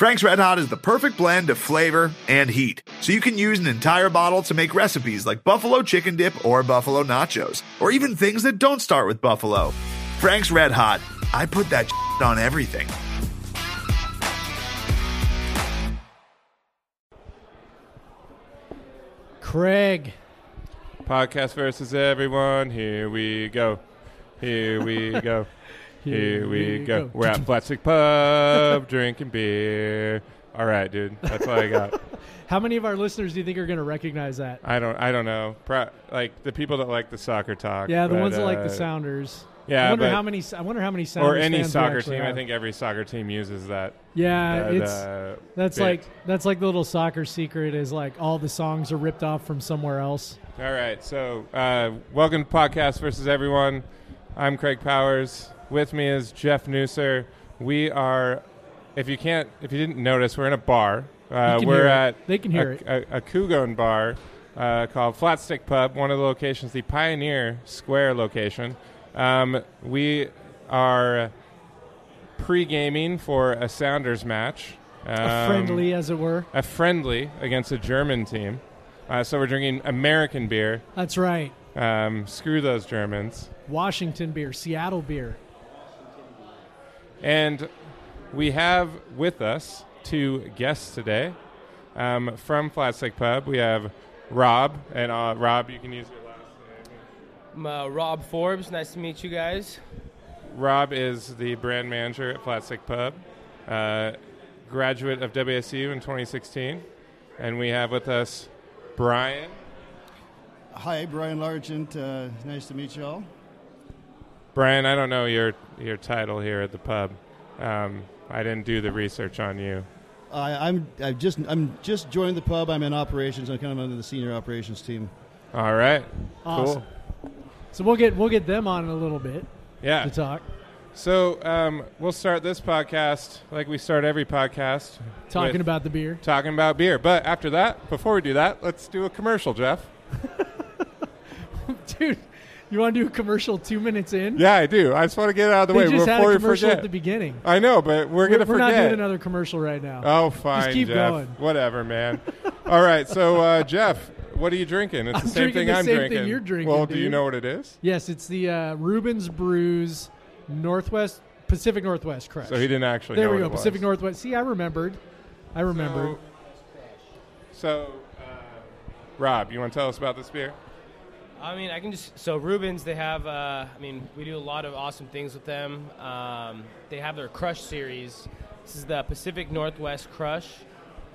Frank's Red Hot is the perfect blend of flavor and heat, so you can use an entire bottle to make recipes like buffalo chicken dip or buffalo nachos, or even things that don't start with buffalo. Frank's Red Hot, I put that on everything. Craig. Podcast versus everyone. Here we go. Here we go. Here we go. We're at Flatstick Pub drinking beer. All right, dude. That's all I got. How many of our listeners do you think are going to recognize that? I don't. I don't know. Pro- like the people that like the soccer talk. Yeah, the but, ones that like the uh, Sounders. Yeah, I wonder but- how many. I wonder how many Sounders Or any we soccer team. I think every soccer team uses that. Yeah, that, it's uh, that's bit. like that's like the little soccer secret is like all the songs are ripped off from somewhere else. All right, so uh, welcome to Podcast versus Everyone. I'm Craig Powers. With me is Jeff Nusser. We are, if you can't, if you didn't notice, we're in a bar. Uh, we're it. at They can hear a, it. A, a Kugon bar uh, called Flatstick Pub, one of the locations, the Pioneer Square location. Um, we are pre-gaming for a Sounders match. A Um, friendly, as it were. a friendly against a German team. Uh, so we're drinking American beer. That's right. Um, screw those Germans. Washington beer, Seattle beer. And we have with us two guests today um, from Flatstick Pub. We have Rob, and uh, Rob, you can use your last name. Uh, Rob Forbes. Nice to meet you guys. Rob is the brand manager at Flatstick Pub, uh, graduate of WSU in 2016. And we have with us Brian. Hi, Brian Largent. Uh, nice to meet you all. Brian, I don't know your your title here at the pub. Um, I didn't do the research on you. I, I'm I've just I'm just joined the pub. I'm in operations. I'm kind of under the senior operations team. All right, Awesome. cool. So we'll get we'll get them on in a little bit Yeah. to talk, So um, we'll start this podcast like we start every podcast, talking with about the beer. talking about beer. But after that, before we do that, let's do a commercial, Jeff. Dude, you want to do a commercial two minutes in? Yeah, I do. I just want to get it out of the they way just had before a we commercial forget. at the beginning. I know, but we're, gonna forget. we're forget. not doing another commercial right now. Oh, fine, keep Jeff. going. Whatever, man. All right, so uh, Jeff, what are you drinking? It's I'm the same drinking thing the I'm same thing you're drinking, Well, do you dude. know what it is? Yes, it's the uh, Rubens Brews Northwest Pacific Northwest Crush. So he didn't actually. there know we what go, it was. Pacific Northwest. See, I remembered. I remembered. So, uh, Rob, you want to tell us about this beer? I mean, I can just so Rubens. They have. Uh, I mean, we do a lot of awesome things with them. Um, they have their Crush series. This is the Pacific Northwest Crush.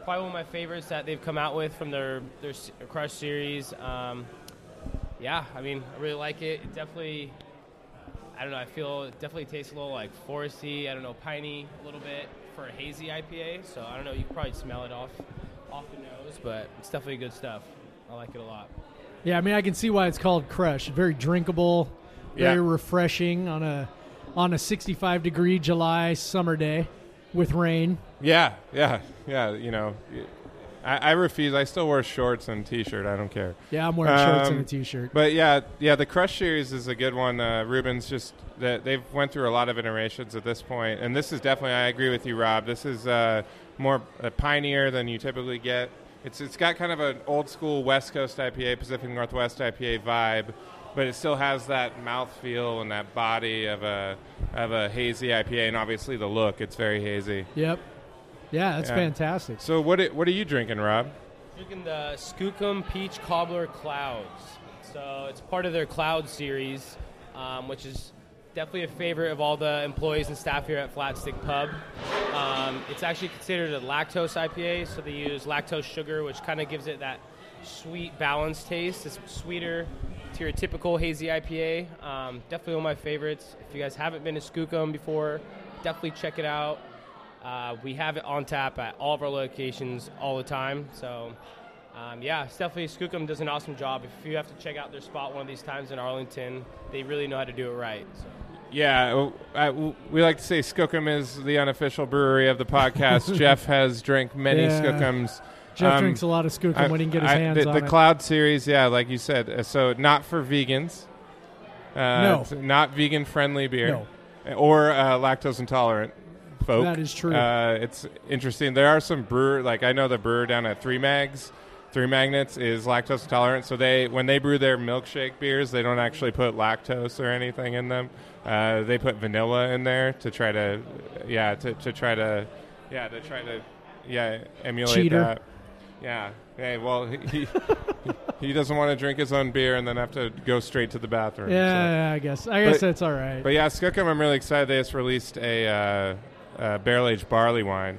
Probably one of my favorites that they've come out with from their their Crush series. Um, yeah, I mean, I really like it. It definitely. I don't know. I feel it definitely tastes a little like foresty. I don't know, piney a little bit for a hazy IPA. So I don't know. You can probably smell it off off the nose, but it's definitely good stuff. I like it a lot. Yeah, I mean, I can see why it's called Crush. Very drinkable, very Yeah. refreshing on a on a 65 degree July summer day with rain. Yeah, yeah, yeah. You know, I, I refuse. I still wear shorts and t-shirt. I don't care. Yeah, I'm wearing shorts and Um, a t-shirt. But yeah, yeah. The Crush series is a good one. Uh, Rubens just that they've went through a lot of iterations at this point, and this is definitely. I agree with you, Rob. This is uh, more a pioneer than you typically get. It's it's got kind of an old school West Coast IPA, Pacific Northwest IPA vibe, but it still has that mouthfeel and that body of a of a hazy IPA, and obviously the look. It's very hazy. Yep. Yeah, that's Yeah. fantastic. So what i- what are you drinking, Rob? Drinking the Skookum Peach Cobbler Clouds. So it's part of their Cloud series, um, which is definitely a favorite of all the employees and staff here at Flatstick Pub. Um, it's actually considered a lactose IPA, so they use lactose sugar, which kind of gives it that sweet, balanced taste. It's sweeter to your typical hazy IPA. Um, definitely one of my favorites. If you guys haven't been to Skookum before, definitely check it out. Uh, we have it on tap at all of our locations all the time. So, um, yeah, it's definitely Skookum does an awesome job. If you have to check out their spot one of these times in Arlington, they really know how to do it right. So. Yeah, uh, I- we like to say Skookum is the unofficial brewery of the podcast. Jeff has drank many Yeah. Skookums. Jeff Um, drinks a lot of Skookum I- when he can get his I- hands the, on the it. The Cloud series, yeah, like you said. uh, So not for vegans. Uh, No. not vegan friendly beer. No. Or uh, lactose intolerant folk. That is true. Uh, it's interesting. There are some brewer, like I know the brewer down at Three Mags, Three Magnets is lactose intolerant. So they, when they brew their milkshake beers, they don't actually put lactose or anything in them. Uh, they put vanilla in there to try to, yeah, to, to try to, yeah, to try to, yeah, emulate Cheater. that. Yeah. Hey, well, he he, he doesn't want to drink his own beer and then have to go straight to the bathroom. Yeah, so. yeah, I guess. I guess But- that's all right. But yeah, Skookum, I'm really excited. They just released a, uh, uh barrel aged barley wine.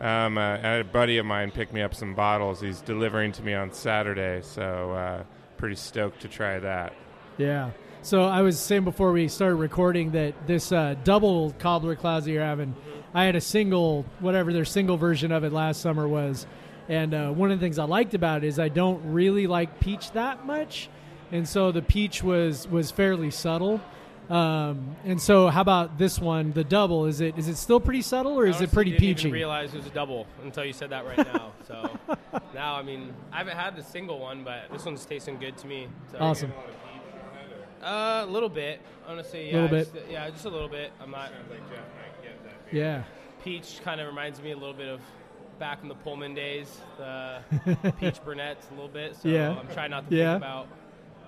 Um, uh, had a buddy of mine picked me up some bottles. He's delivering to me on Saturday, so uh, pretty stoked to try that. Yeah. So I was saying before we started recording that this uh, double cobbler clouds that you're having, I had a single, whatever their single version of it last summer was, and uh, one of the things I liked about it is I don't really like peach that much, and so the peach was was fairly subtle. Um, and so, how about this one, the double? Is it is it still pretty subtle or is it pretty peachy? I didn't peachy? Even realize it was a double until you said that right now. So now, I mean, I haven't had the single one, but this one's tasting good to me. So. Awesome. Uh, a little bit, honestly. Yeah, Little bit. Just, yeah, just a little bit. I'm not. Yeah. Peach kind of reminds me a little bit of back in the Pullman days, the peach brunettes a little bit. So Yeah. I'm trying not to Yeah. think about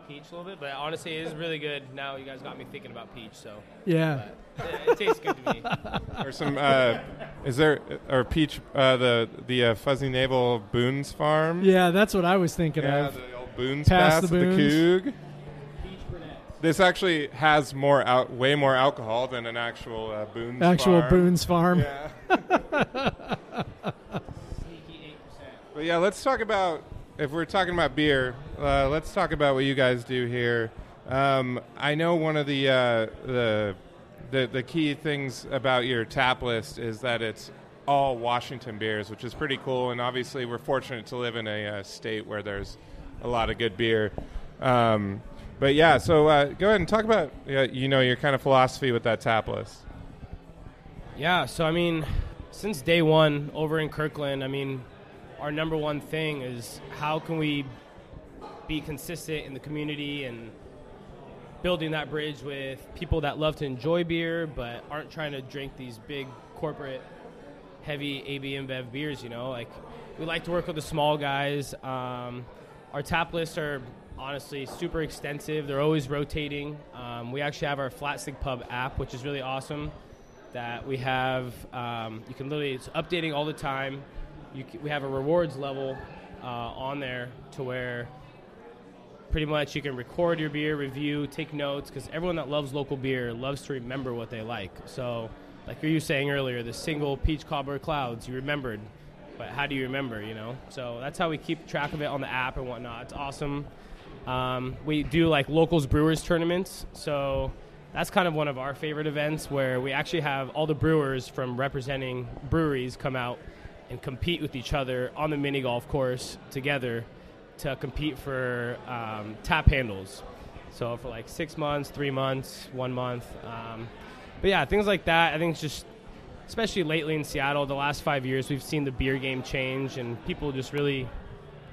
peach a little bit, but honestly, it is really good. Now you guys got me thinking about peach, so Yeah. it, it tastes good to me. Or some, uh, is there, or Peach, uh, the the uh, Fuzzy Navel Boone's Farm? Yeah, that's what I was thinking Yeah, of. the old Boone's Pass Pass, the the, Boones. Coug. This actually has more out, way more alcohol than an actual uh, Boone's Actual Farm. Boone's Farm. Yeah. But yeah, let's talk about if we're talking about beer. Uh, let's talk about what you guys do here. Um, I know one of the, uh, the the the key things about your tap list is that it's all Washington beers, which is pretty cool. And obviously, we're fortunate to live in a uh, state where there's a lot of good beer. Um, but yeah, so uh, go ahead and talk about you know your kind of philosophy with that tap list. Yeah, so I mean, since day one over in Kirkland, I mean, our number one thing is how can we be consistent in the community and building that bridge with people that love to enjoy beer but aren't trying to drink these big corporate heavy AB InBev beers, you know? Like, we like to work with the small guys. Um, our tap lists are honestly super extensive. They're always rotating. Um, we actually have our Flat Stick Pub app, which is really awesome. That we have, um, you can literally, it's updating all the time. You c we have a rewards level uh, on there to where pretty much you can record your beer, review, take notes, because everyone that loves local beer loves to remember what they like. So, like you were saying earlier, the single peach cobbler clouds, you remembered, but how do you remember, you know? So that's how we keep track of it on the app and whatnot. It's awesome. Um, we do like locals brewers tournaments, so that's kind of one of our favorite events where we actually have all the brewers from representing breweries come out and compete with each other on the mini golf course together to compete for um, tap handles. So for like six months, three months, one month. Um, but yeah, things like that. I think it's just, especially lately in Seattle, the last five years, we've seen the beer game change, and people just really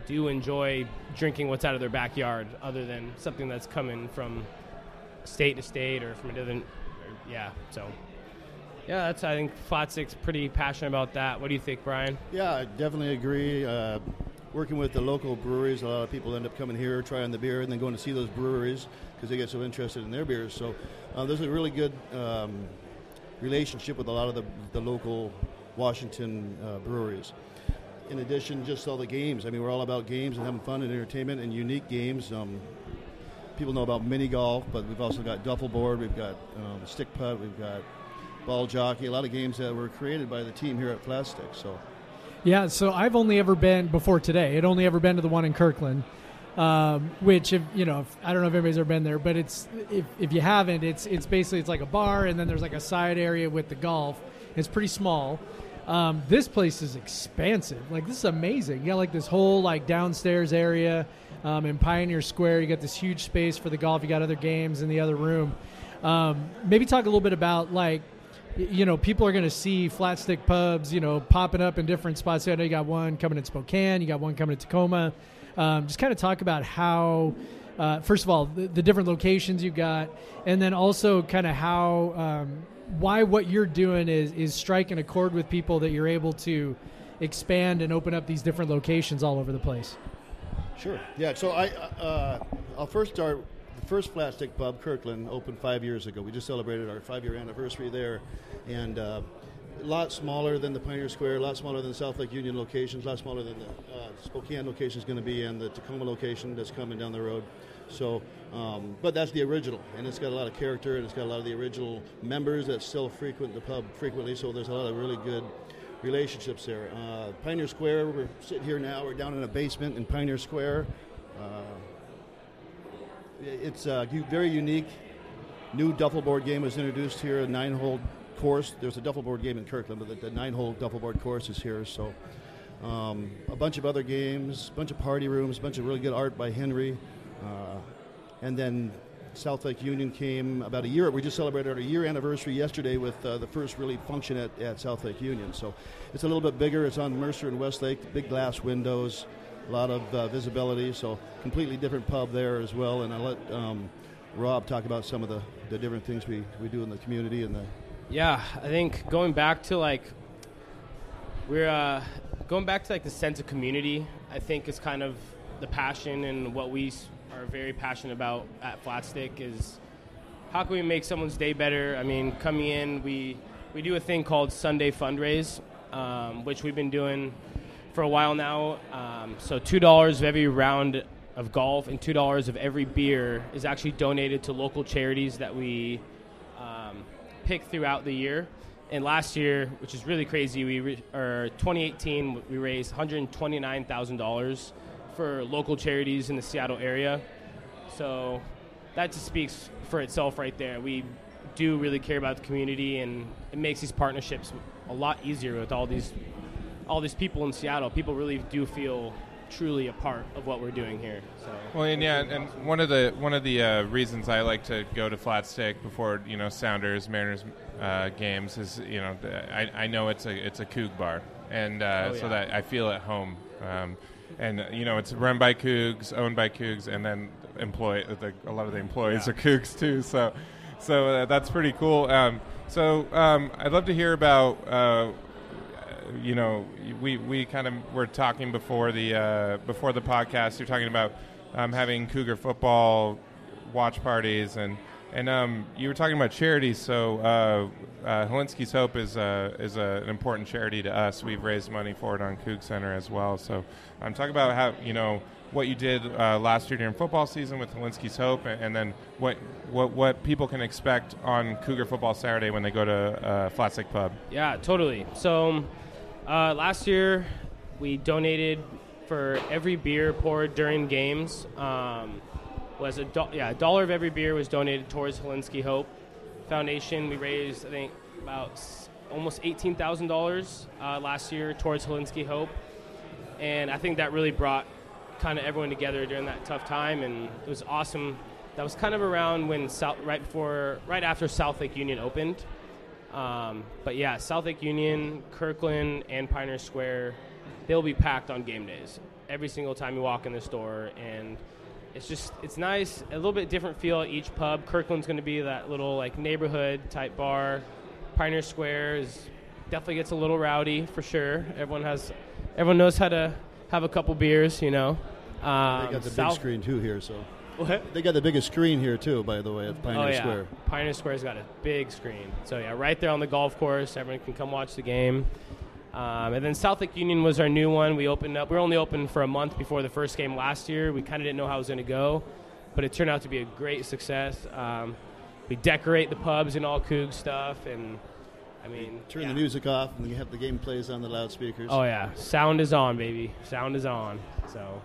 do enjoy drinking what's out of their backyard, other than something that's coming from state to state or from a different. Yeah, so. Yeah, that's. I think Flat Stick's pretty passionate about that. What do you think, Brian? Yeah, I definitely agree. Uh, working with the local breweries, a lot of people end up coming here, trying the beer, and then going to see those breweries because they get so interested in their beers. So uh, there's a really good um, relationship with a lot of the, the local Washington uh, breweries. In addition, just all the games. I mean, we're all about games and having fun and entertainment and unique games. Um, people know about mini golf, but we've also got duffel board, we've got um, stick putt, we've got ball jockey, a lot of games that were created by the team here at Flatstick. So. Yeah, so I've only ever been before today. I'd only ever been to the one in Kirkland, um, which if you know, if, I don't know if anybody's ever been there, but it's if, if you haven't, it's it's basically it's like a bar, and then there's like a side area with the golf. It's pretty small. Um, this place is expansive. Like this is amazing. You got like this whole like downstairs area um, in Pioneer Square. You got this huge space for the golf. You got other games in the other room. Um, maybe talk a little bit about like you know, people are going to see flat stick pubs, you know, popping up in different spots. I know you got one coming in Spokane, you got one coming in Tacoma. Um, just kind of talk about how uh, first of all, the, the, different locations you've got, and then also kind of how um, why what you're doing is is striking a chord with people that you're able to expand and open up these different locations all over the place. Sure. Yeah. So I uh, I'll first start. The first Flat Stick Pub, Kirkland, opened five years ago. We just celebrated our five-year anniversary there, and uh, a lot smaller than the Pioneer Square, a lot smaller than the South Lake Union locations, a lot smaller than the uh, Spokane location is going to be, and the Tacoma location that's coming down the road. So, um, but that's the original, and it's got a lot of character, and it's got a lot of the original members that still frequent the pub frequently. So there's a lot of really good relationships there. Uh, Pioneer Square, we're sitting here now. We're down in a basement in Pioneer Square. Uh, it's a very unique. New duffel board game was introduced here, a nine-hole course. There's a duffel board game in Kirkland, but the, the nine-hole duffel board course is here. So, um, a bunch of other games, a bunch of party rooms, a bunch of really good art by Henry, uh, and then South Lake Union came about a year. We just celebrated our year anniversary yesterday with uh, the first really function at, at South Lake Union. So it's a little bit bigger. It's on Mercer and Westlake, big glass windows, a lot of uh, visibility. So completely different pub there as well. And I'll let um, Rob talk about some of the, the different things we, we do in the community and the. Yeah, I think going back to like we're uh, going back to like the sense of community. I think is kind of the passion and what we are very passionate about at Flatstick is how can we make someone's day better? I mean, coming in, we we do a thing called Sunday Fundraise, um, which we've been doing for a while now. Um, so two dollars of every round of golf and two dollars of every beer is actually donated to local charities that we um, pick throughout the year. And last year, which is really crazy, we re- or 2018 we raised 129 thousand dollars for local charities in the Seattle area. So that just speaks for itself right there. We do really care about the community, and it makes these partnerships a lot easier with all these all these people in Seattle. People really do feel truly a part of what we're doing here. So. Well, and yeah, and one of the one of the uh, reasons I like to go to Flat Stick before you know Sounders Mariners uh, games is you know I, I know it's a it's a Coug bar, and uh, oh, yeah. so that I feel at home. Um, and you know it's run by Cougs, owned by Cougs, and then employ the, a lot of the employees yeah. are Cougs too. So, so uh, that's pretty cool. Um, so um, I'd love to hear about. Uh, you know, we, we kind of were talking before the uh, before the podcast. You're talking about um, having Cougar football watch parties and and um, you were talking about charities, so uh, uh, Hope is uh, is an important charity to us. We've raised money for it on Coug Center as well. So I'm um, talking about how you know what you did uh, last year during football season with Hilinski's Hope, and, and, then what, what what people can expect on Cougar Football Saturday when they go to uh, Flat Stick Pub. Yeah, totally. So uh, last year we donated for every beer poured during games. Um, was a do- yeah a dollar of every beer was donated towards Hilinski Hope Foundation. We raised I think about s- almost eighteen thousand uh, dollars last year towards Hilinski Hope, and I think that really brought kind of everyone together during that tough time, and it was awesome. That was kind of around when South, right before, right after South Lake Union opened. Um, but yeah, South Lake Union, Kirkland, and Pioneer Square, they'll be packed on game days every single time you walk in the store, and it's just it's nice. A little bit different feel at each pub. Kirkland's going to be that little like neighborhood type bar. Pioneer Square is definitely gets a little rowdy for sure. Everyone has everyone knows how to have a couple beers, you know. Um, they got the South- big screen too here, so. What? They got the biggest screen here too, by the way, at Pioneer oh, yeah. Square. Pioneer Square's got a big screen, so yeah, right there on the golf course, everyone can come watch the game. Um, and then South Lake Union was our new one. We opened up. We were only open for a month before the first game last year. We kind of didn't know how it was going to go, but it turned out to be a great success. Um, we decorate the pubs and all Coug stuff, and I mean, turn yeah. the music off, and you have the game plays on the loudspeakers. Oh yeah, sound is on, baby. Sound is on. So.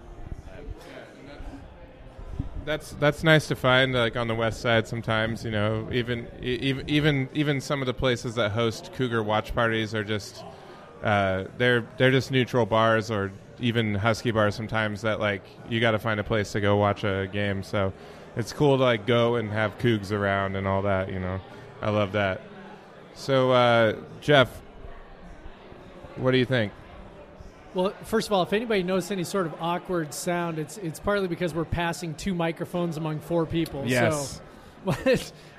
That's that's nice to find like on the west side sometimes you know even even even even some of the places that host cougar watch parties are just uh, they're they're just neutral bars or even husky bars sometimes that like you got to find a place to go watch a game. So it's cool to like go and have cougs around and all that. You know, I love that. So uh, Jeff, what do you think? Well, first of all, if anybody knows any sort of awkward sound, it's it's partly because we're passing two microphones among four people. Yes. So I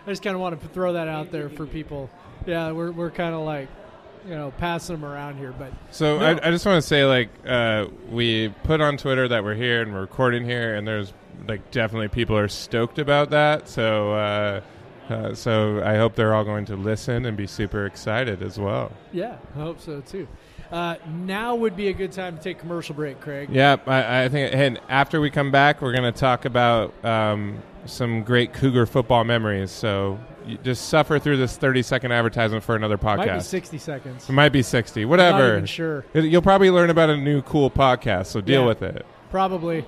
just kind of want to throw that out there for people. Yeah, we're we're kind of like, you know, passing them around here, but So No. I, I just want to say, like, uh, we put on Twitter that we're here and we're recording here, and there's like definitely people are stoked about that. So, uh, uh, so I hope they're all going to listen and be super excited as well. yeah, I hope so too. Uh, now would be a good time to take commercial break, Craig. Yeah, I, I think. And after we come back, we're going to talk about um, some great Cougar football memories. So you just suffer through this 30 second advertisement for another podcast. Might be sixty seconds. It might be 60, Not whatever. even sure. It- You'll probably learn about a new cool podcast, so deal Yeah. with it. Probably.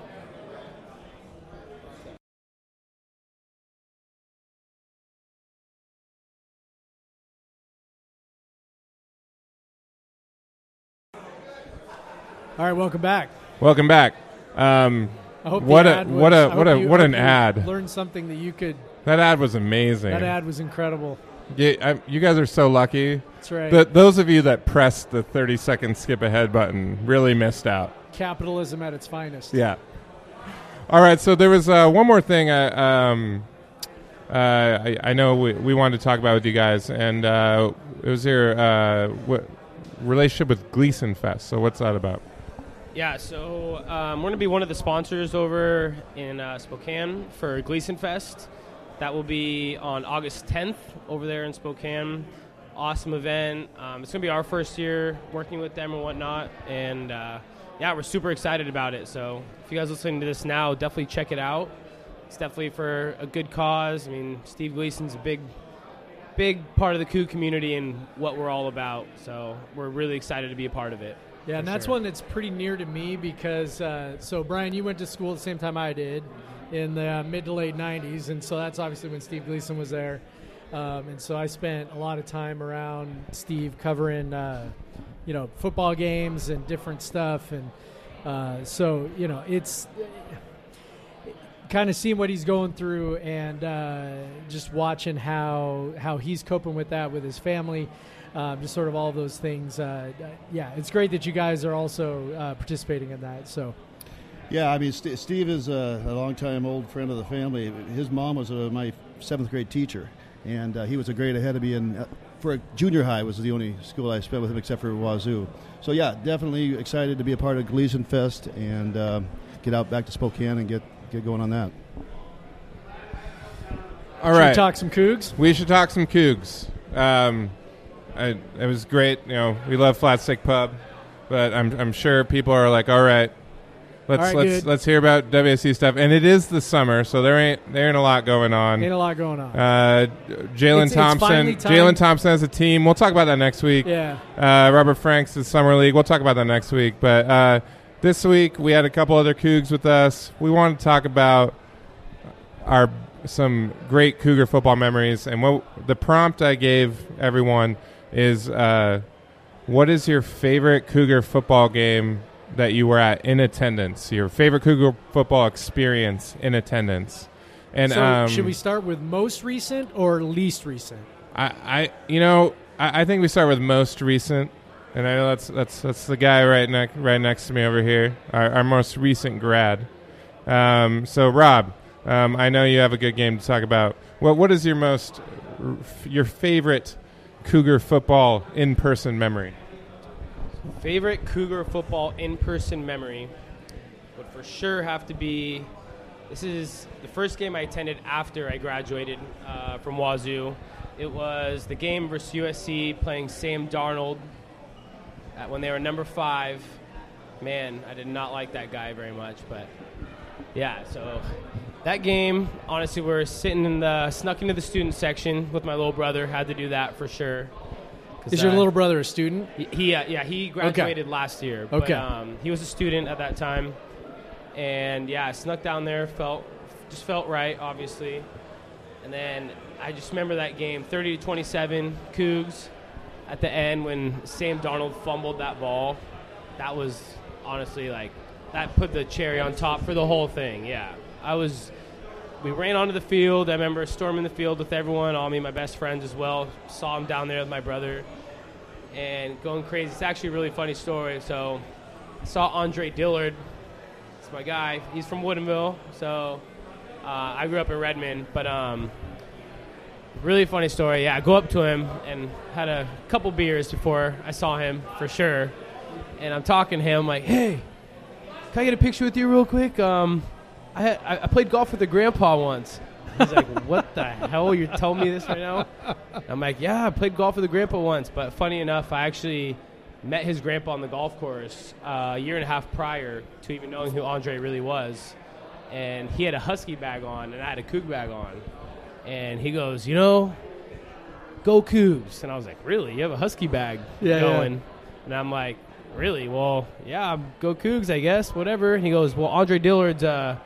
All right, welcome back. Welcome back. Um, I hope What a- was, what a- what a- you- what an ad. Learned something that you could. that ad was amazing. That ad was incredible. Yeah, I, you guys are so lucky. That's right. Th those of you that pressed the 30 second skip ahead button really missed out. Capitalism at its finest. Yeah. All right. So there was uh, one more thing I, um, uh, I, I know we, we wanted to talk about with you guys, and uh, it was your uh, what, relationship with Gleason Fest. So what's that about? Yeah, so um, we're going to be one of the sponsors over in uh, Spokane for Gleason Fest. That will be on August 10th over there in Spokane. Awesome event. Um, it's going to be our first year working with them and whatnot. And uh, yeah, we're super excited about it. So if you guys are listening to this now, definitely check it out. It's definitely for a good cause. I mean, Steve Gleason's a big, big part of the Coug community and what we're all about. So we're really excited to be a part of it. Yeah, and that's sure. one that's pretty near to me because uh, so Brian, you went to school at the same time I did in the mid to late '90s, and so that's obviously when Steve Gleason was there, um, and so I spent a lot of time around Steve covering, uh, you know, football games and different stuff, and uh, so you know it's kind of seeing what he's going through and uh, just watching how how he's coping with that with his family. Um, just sort of all of those things. Uh, yeah, it's great that you guys are also uh, participating in that. So, Yeah, I mean, St- Steve is a, a longtime old friend of the family. His mom was uh, my seventh grade teacher, and uh, he was a grade ahead of me. And uh, for junior high was the only school I spent with him, except for Wazoo. So yeah, definitely excited to be a part of Gleason Fest and uh, get out back to Spokane and get get going on that. All should we talk some Cougs? We should talk some Cougs. Um, I, it was great. You know, we love Flat Stick Pub, but I'm I'm sure people are like, all right, let's right, let's dude. let's hear about WSU stuff. And it is the summer, so there ain't there ain't a lot going on. Ain't a lot going on. Uh, Jalen It's- Thompson. Jalen Thompson has a team. We'll talk about that next week. yeah, Uh, Robert Franks is summer league. We'll talk about that next week. But uh, this week we had a couple other Cougs with us. We wanted to talk about our some great Cougar football memories. And what the prompt I gave everyone is, uh, what is your favorite Cougar football game that you were at in attendance? Your favorite Cougar football experience in attendance. And so um, should we start with most recent or least recent? I, I you know, I, I think we start with most recent, and I know that's that's that's the guy right next right next to me over here, our, our most recent grad. Um, so Rob, um, I know you have a good game to talk about. What what is your most your favorite Cougar football in person memory? Favorite Cougar football in person memory would for sure have to be this is the first game I attended after I graduated uh, from Wazoo. It was the game versus USC playing Sam Darnold when they were number five. Man, I did not like that guy very much, but yeah, so that game, honestly, we're sitting in the snuck into the student section with my little brother. Had to do that for sure. 'Cause, Is your uh, little brother a student? he, he uh, yeah, he graduated last year. But, Okay. um, he was a student at that time, and yeah, I snuck down there. Felt just felt right, obviously. And then I just remember that game, 30 to 27, Cougs. At the end, when Sam Darnold fumbled that ball, that was honestly like that put the cherry on top for the whole thing. Yeah, I was. We ran onto the field. I remember storming the field with everyone, all me, my best friends as well. Saw him down there with my brother and going crazy. It's actually a really funny story. So I saw Andre Dillard. It's my guy. He's from Woodinville, so uh, I grew up in Redmond. But um, really funny story. Yeah, I go up to him and had a couple beers before I saw him for sure. And I'm talking to him like, "Hey, can I get a picture with you real quick? Um, I, had, I played golf with a grandpa once." He's like, "What the hell? You're telling me this right now?" I'm like, "Yeah, I played golf with a grandpa once." But funny enough, I actually met his grandpa on the golf course uh, a year and a half prior to even knowing who Andre really was. And he had a husky bag on, and I had a Coug bag on. And he goes, "You know, go Cougs." And I was like, "Really? You have a husky bag Yeah, going?" And I'm like, "Really? Well, yeah, go Cougs, I guess. Whatever." And he goes, "Well, Andre Dillard's uh,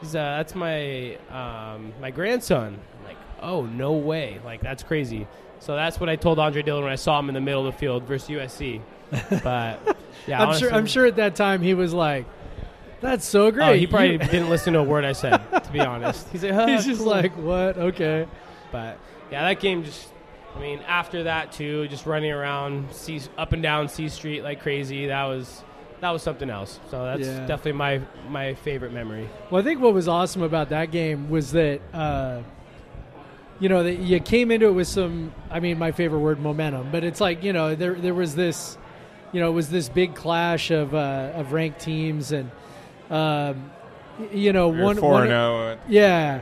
he's, uh that's my um, my grandson." I'm like, "Oh, no way! Like that's crazy." So that's what I told Andre Dillard when I saw him in the middle of the field versus USC. But yeah, I'm sure. I'm sure at that time he was like, "That's so great." Oh, he probably You- didn't listen to a word I said. To be honest, he's like, "Ah, He's just cool." like, "What? Okay." But yeah, that game just. I mean, after that too, just running around C, up and down C Street like crazy. That was that was something else. So that's Yeah. definitely my my favorite memory. Well, I think what was awesome about that game was that, uh, you know, that you came into it with some. I mean, my favorite word, momentum. But it's like you know, there there was this, you know, it was this big clash of uh, of ranked teams, and um, you know, We were one four one- and zero. yeah,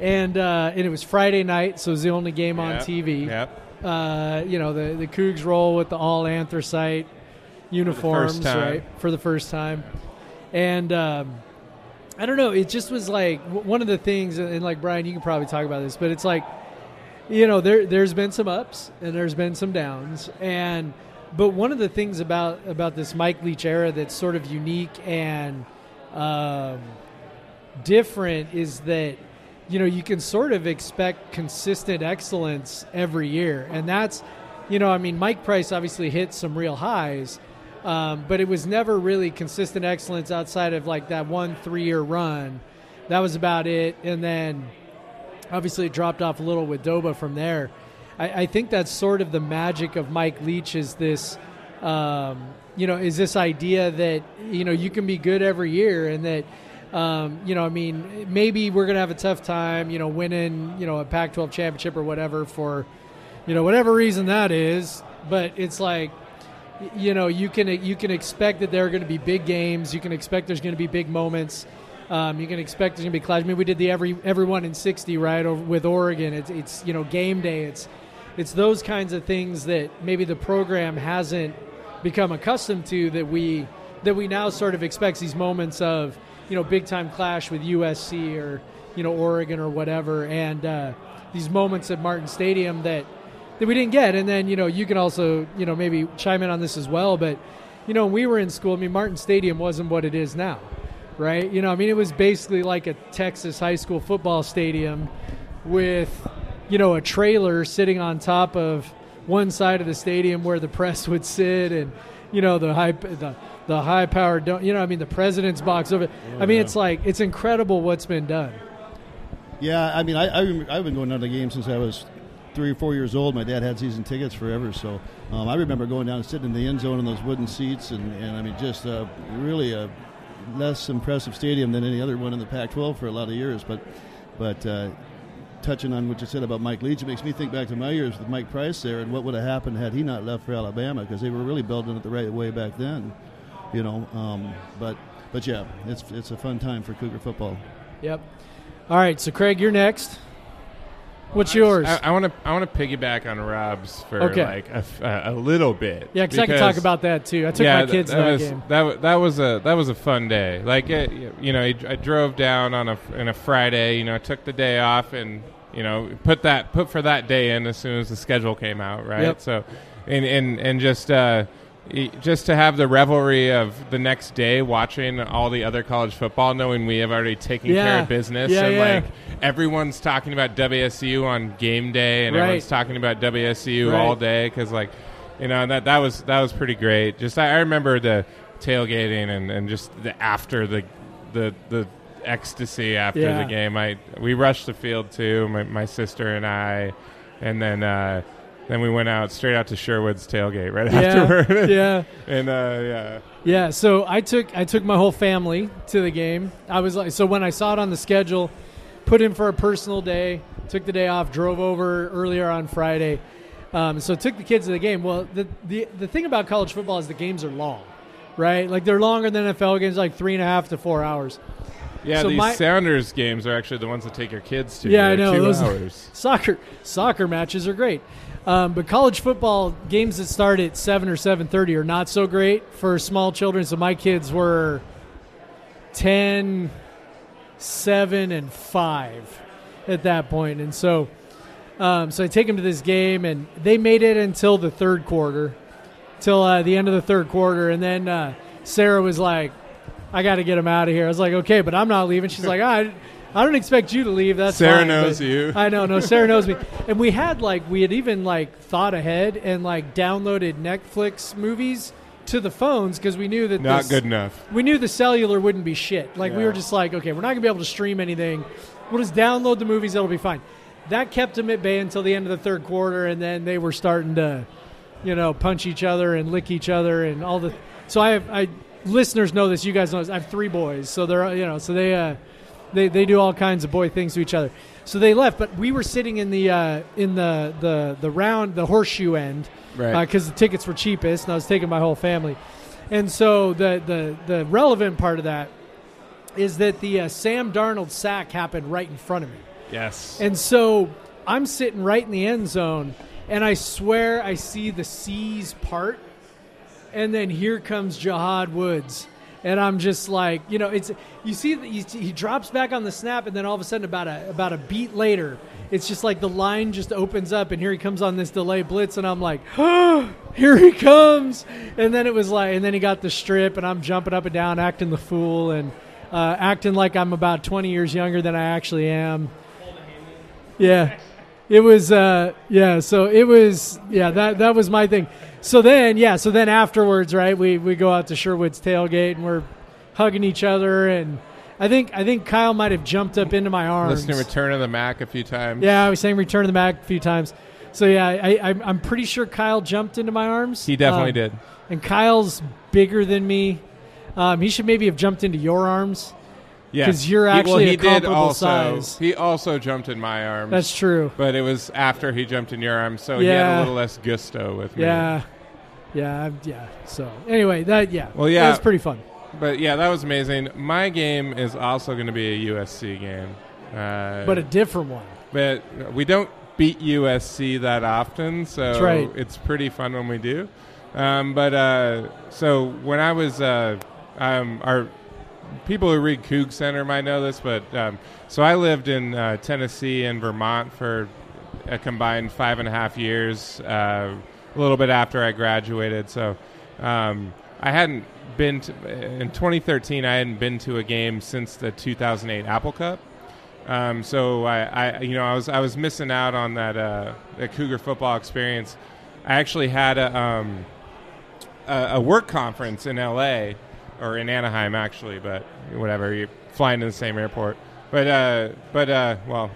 and uh, and it was Friday night, so it was the only game on TV. Yep. Uh, you know, the the Cougs roll with the all anthracite uniforms, time. right, for the first time, and. Um, I don't know. It just was like one of the things, and like Brian, you can probably talk about this, but it's like, you know, there there's been some ups and there's been some downs, and but one of the things about about this Mike Leach era that's sort of unique and um, different is that you know you can sort of expect consistent excellence every year, and that's you know, I mean, Mike Price obviously hit some real highs. Um, but it was never really consistent excellence outside of like that one three year run. That was about it. And then obviously it dropped off a little with Doba from there. I, I think that's sort of the magic of Mike Leach is this, um, you know, is this idea that, you know, you can be good every year and that, um, you know, I mean, maybe we're going to have a tough time, you know, winning, you know, a Pac 12 championship or whatever for, you know, whatever reason that is. But it's like, you know you can you can expect that there are going to be big games. You can expect there's going to be big moments. Um, you can expect there's going to be clash. I mean, we did the every everyone in sixty right over with Oregon. It's it's you know game day. It's it's those kinds of things that maybe the program hasn't become accustomed to that we that we now sort of expects these moments of you know big time clash with USC or you know Oregon or whatever, and uh, these moments at Martin Stadium that that we didn't get. And then, you know, you can also, you know, maybe chime in on this as well. But, you know, when we were in school, I mean, Martin Stadium wasn't what it is now, right? You know, I mean, it was basically like a Texas high school football stadium with, you know, a trailer sitting on top of one side of the stadium where the press would sit and, you know, the high, the, the high power, don't, you know, I mean, the president's box over. I mean, oh, yeah. it's like, it's incredible what's been done. Yeah, I mean, I, I I've been going down to games since I was three or four years old. My dad had season tickets forever, so um, I remember going down and sitting in the end zone in those wooden seats, and, and I mean, just uh, really a less impressive stadium than any other one in the Pac-12 for a lot of years. But, but uh, touching on what you said about Mike Leach, it makes me think back to my years with Mike Price there, and what would have happened had he not left for Alabama because they were really building it the right way back then, you know. Um, but, but yeah, it's it's a fun time for Cougar football. Yep. All right. So, Craig, you're next. What's yours? I want to I want to piggyback on Rob's for Okay. like a, f- a- a little bit. Yeah, because I can talk about that too. I took my th- kids that to that was, game. That, wa- that was a that was a fun day. Like it, you know, I, I drove down on a in a Friday. You know, I took the day off and you know put that put for that day in as soon as the schedule came out. Right. Yep. So, and and and just. Uh, just to have the revelry of the next day watching all the other college football knowing we have already taken care of business Yeah, and yeah. like everyone's talking about WSU on game day and Right. everyone's talking about WSU Right. all day because like you know that that was that was pretty great. Just I, I remember the tailgating and, and just the after the the the ecstasy after Yeah. the game. I we rushed the field too, my, my sister and I, and then uh, then we went out straight out to Sherwood's tailgate right Yeah, afterward. yeah. and uh, yeah, Yeah, so I took I took my whole family to the game. I was like, so when I saw it on the schedule, put in for a personal day, took the day off, drove over earlier on Friday. Um, so took the kids to the game. Well, the, the the thing about college football is the games are long, right? Like they're longer than NFL games, like three and a half to four hours. yeah. So these my- Sounders games are actually the ones that take your kids to. Yeah, I know, Two those- hours. Soccer soccer matches are great, um, but college football games that start at seven or seven thirty are not so great for small children. So my kids were 10, 7, and five at that point, and so um, so I take them to this game, and they made it until the third quarter, till uh, the end of the third quarter, and then uh, Sarah was like, "I got to get them out of here." I was like, "Okay, but I'm not leaving." She's like, "I, I don't expect you to leave." That's Sarah fine, knows you. I know, no, Sarah knows me, and we had like we had even like thought ahead and like downloaded Netflix movies to the phones because we knew that Not this- good enough. we knew the cellular wouldn't be shit. Like we were just like, okay, we're not gonna be able to stream anything. We'll just download the movies. It'll be fine. That kept them at bay until the end of the third quarter, and then they were starting to, you know, punch each other and lick each other and all the. So I have, I listeners know this. You guys know this. I have three boys, so they're you know, so they uh, they they do all kinds of boy things to each other. So they left, but we were sitting in the uh, in the the the round the horseshoe end Right. because the tickets were cheapest, and I was taking my whole family. And so the the the relevant part of that is that the uh, Sam Darnold sack happened right in front of me, yes. and so I'm sitting right in the end zone, and I swear I see the C's part, and then here comes Jahad Woods. And I'm just like, you know, it's you see he, he drops back on the snap, and then all of a sudden, about a about a beat later, it's just like the line just opens up, and here he comes on this delay blitz, and I'm like, oh, here he comes, and then it was like, and then he got the strip, and I'm jumping up and down, acting the fool, and uh, acting like I'm about 20 years younger than I actually am. Yeah. It was uh yeah, so it was yeah, that that was my thing. So then yeah, so then afterwards, right, we we go out to Sherwood's tailgate and we're hugging each other and I think I think Kyle might have jumped up into my arms. Listening to Return of the Mack a few times. Yeah, I was saying return of the Mack a few times. So yeah, I, I I'm pretty sure Kyle jumped into my arms. He definitely Um, did. And Kyle's bigger than me. Um, he should maybe have jumped into your arms. Yeah, 'Cause you're He- well, actually he a did comparable also, size. He also jumped in my arms. That's true. But it was after he jumped in your arms, so he had a little less gusto with me. Yeah. Yeah, I'm- yeah. So anyway, that yeah. Well, yeah. That's pretty fun. But yeah, that was amazing. My game is also going to be a USC game. Uh, But a different one. but we don't beat USC that often, so That's right. it's pretty fun when we do. Um, but uh, so when I was, uh, um, our people who read Coug Center might know this, but um, so I lived in uh, Tennessee and Vermont for a combined five and a half years, uh, a little bit after I graduated. So um, I hadn't been to, in 2013. I hadn't been to a game since the 2008 Apple Cup. Um, so I, I, you know, I was I was missing out on that uh, that Cougar football experience. I actually had a um, a, a work conference in L.A. or in Anaheim, actually, but whatever. You're flying to the same airport, but uh, but uh, well,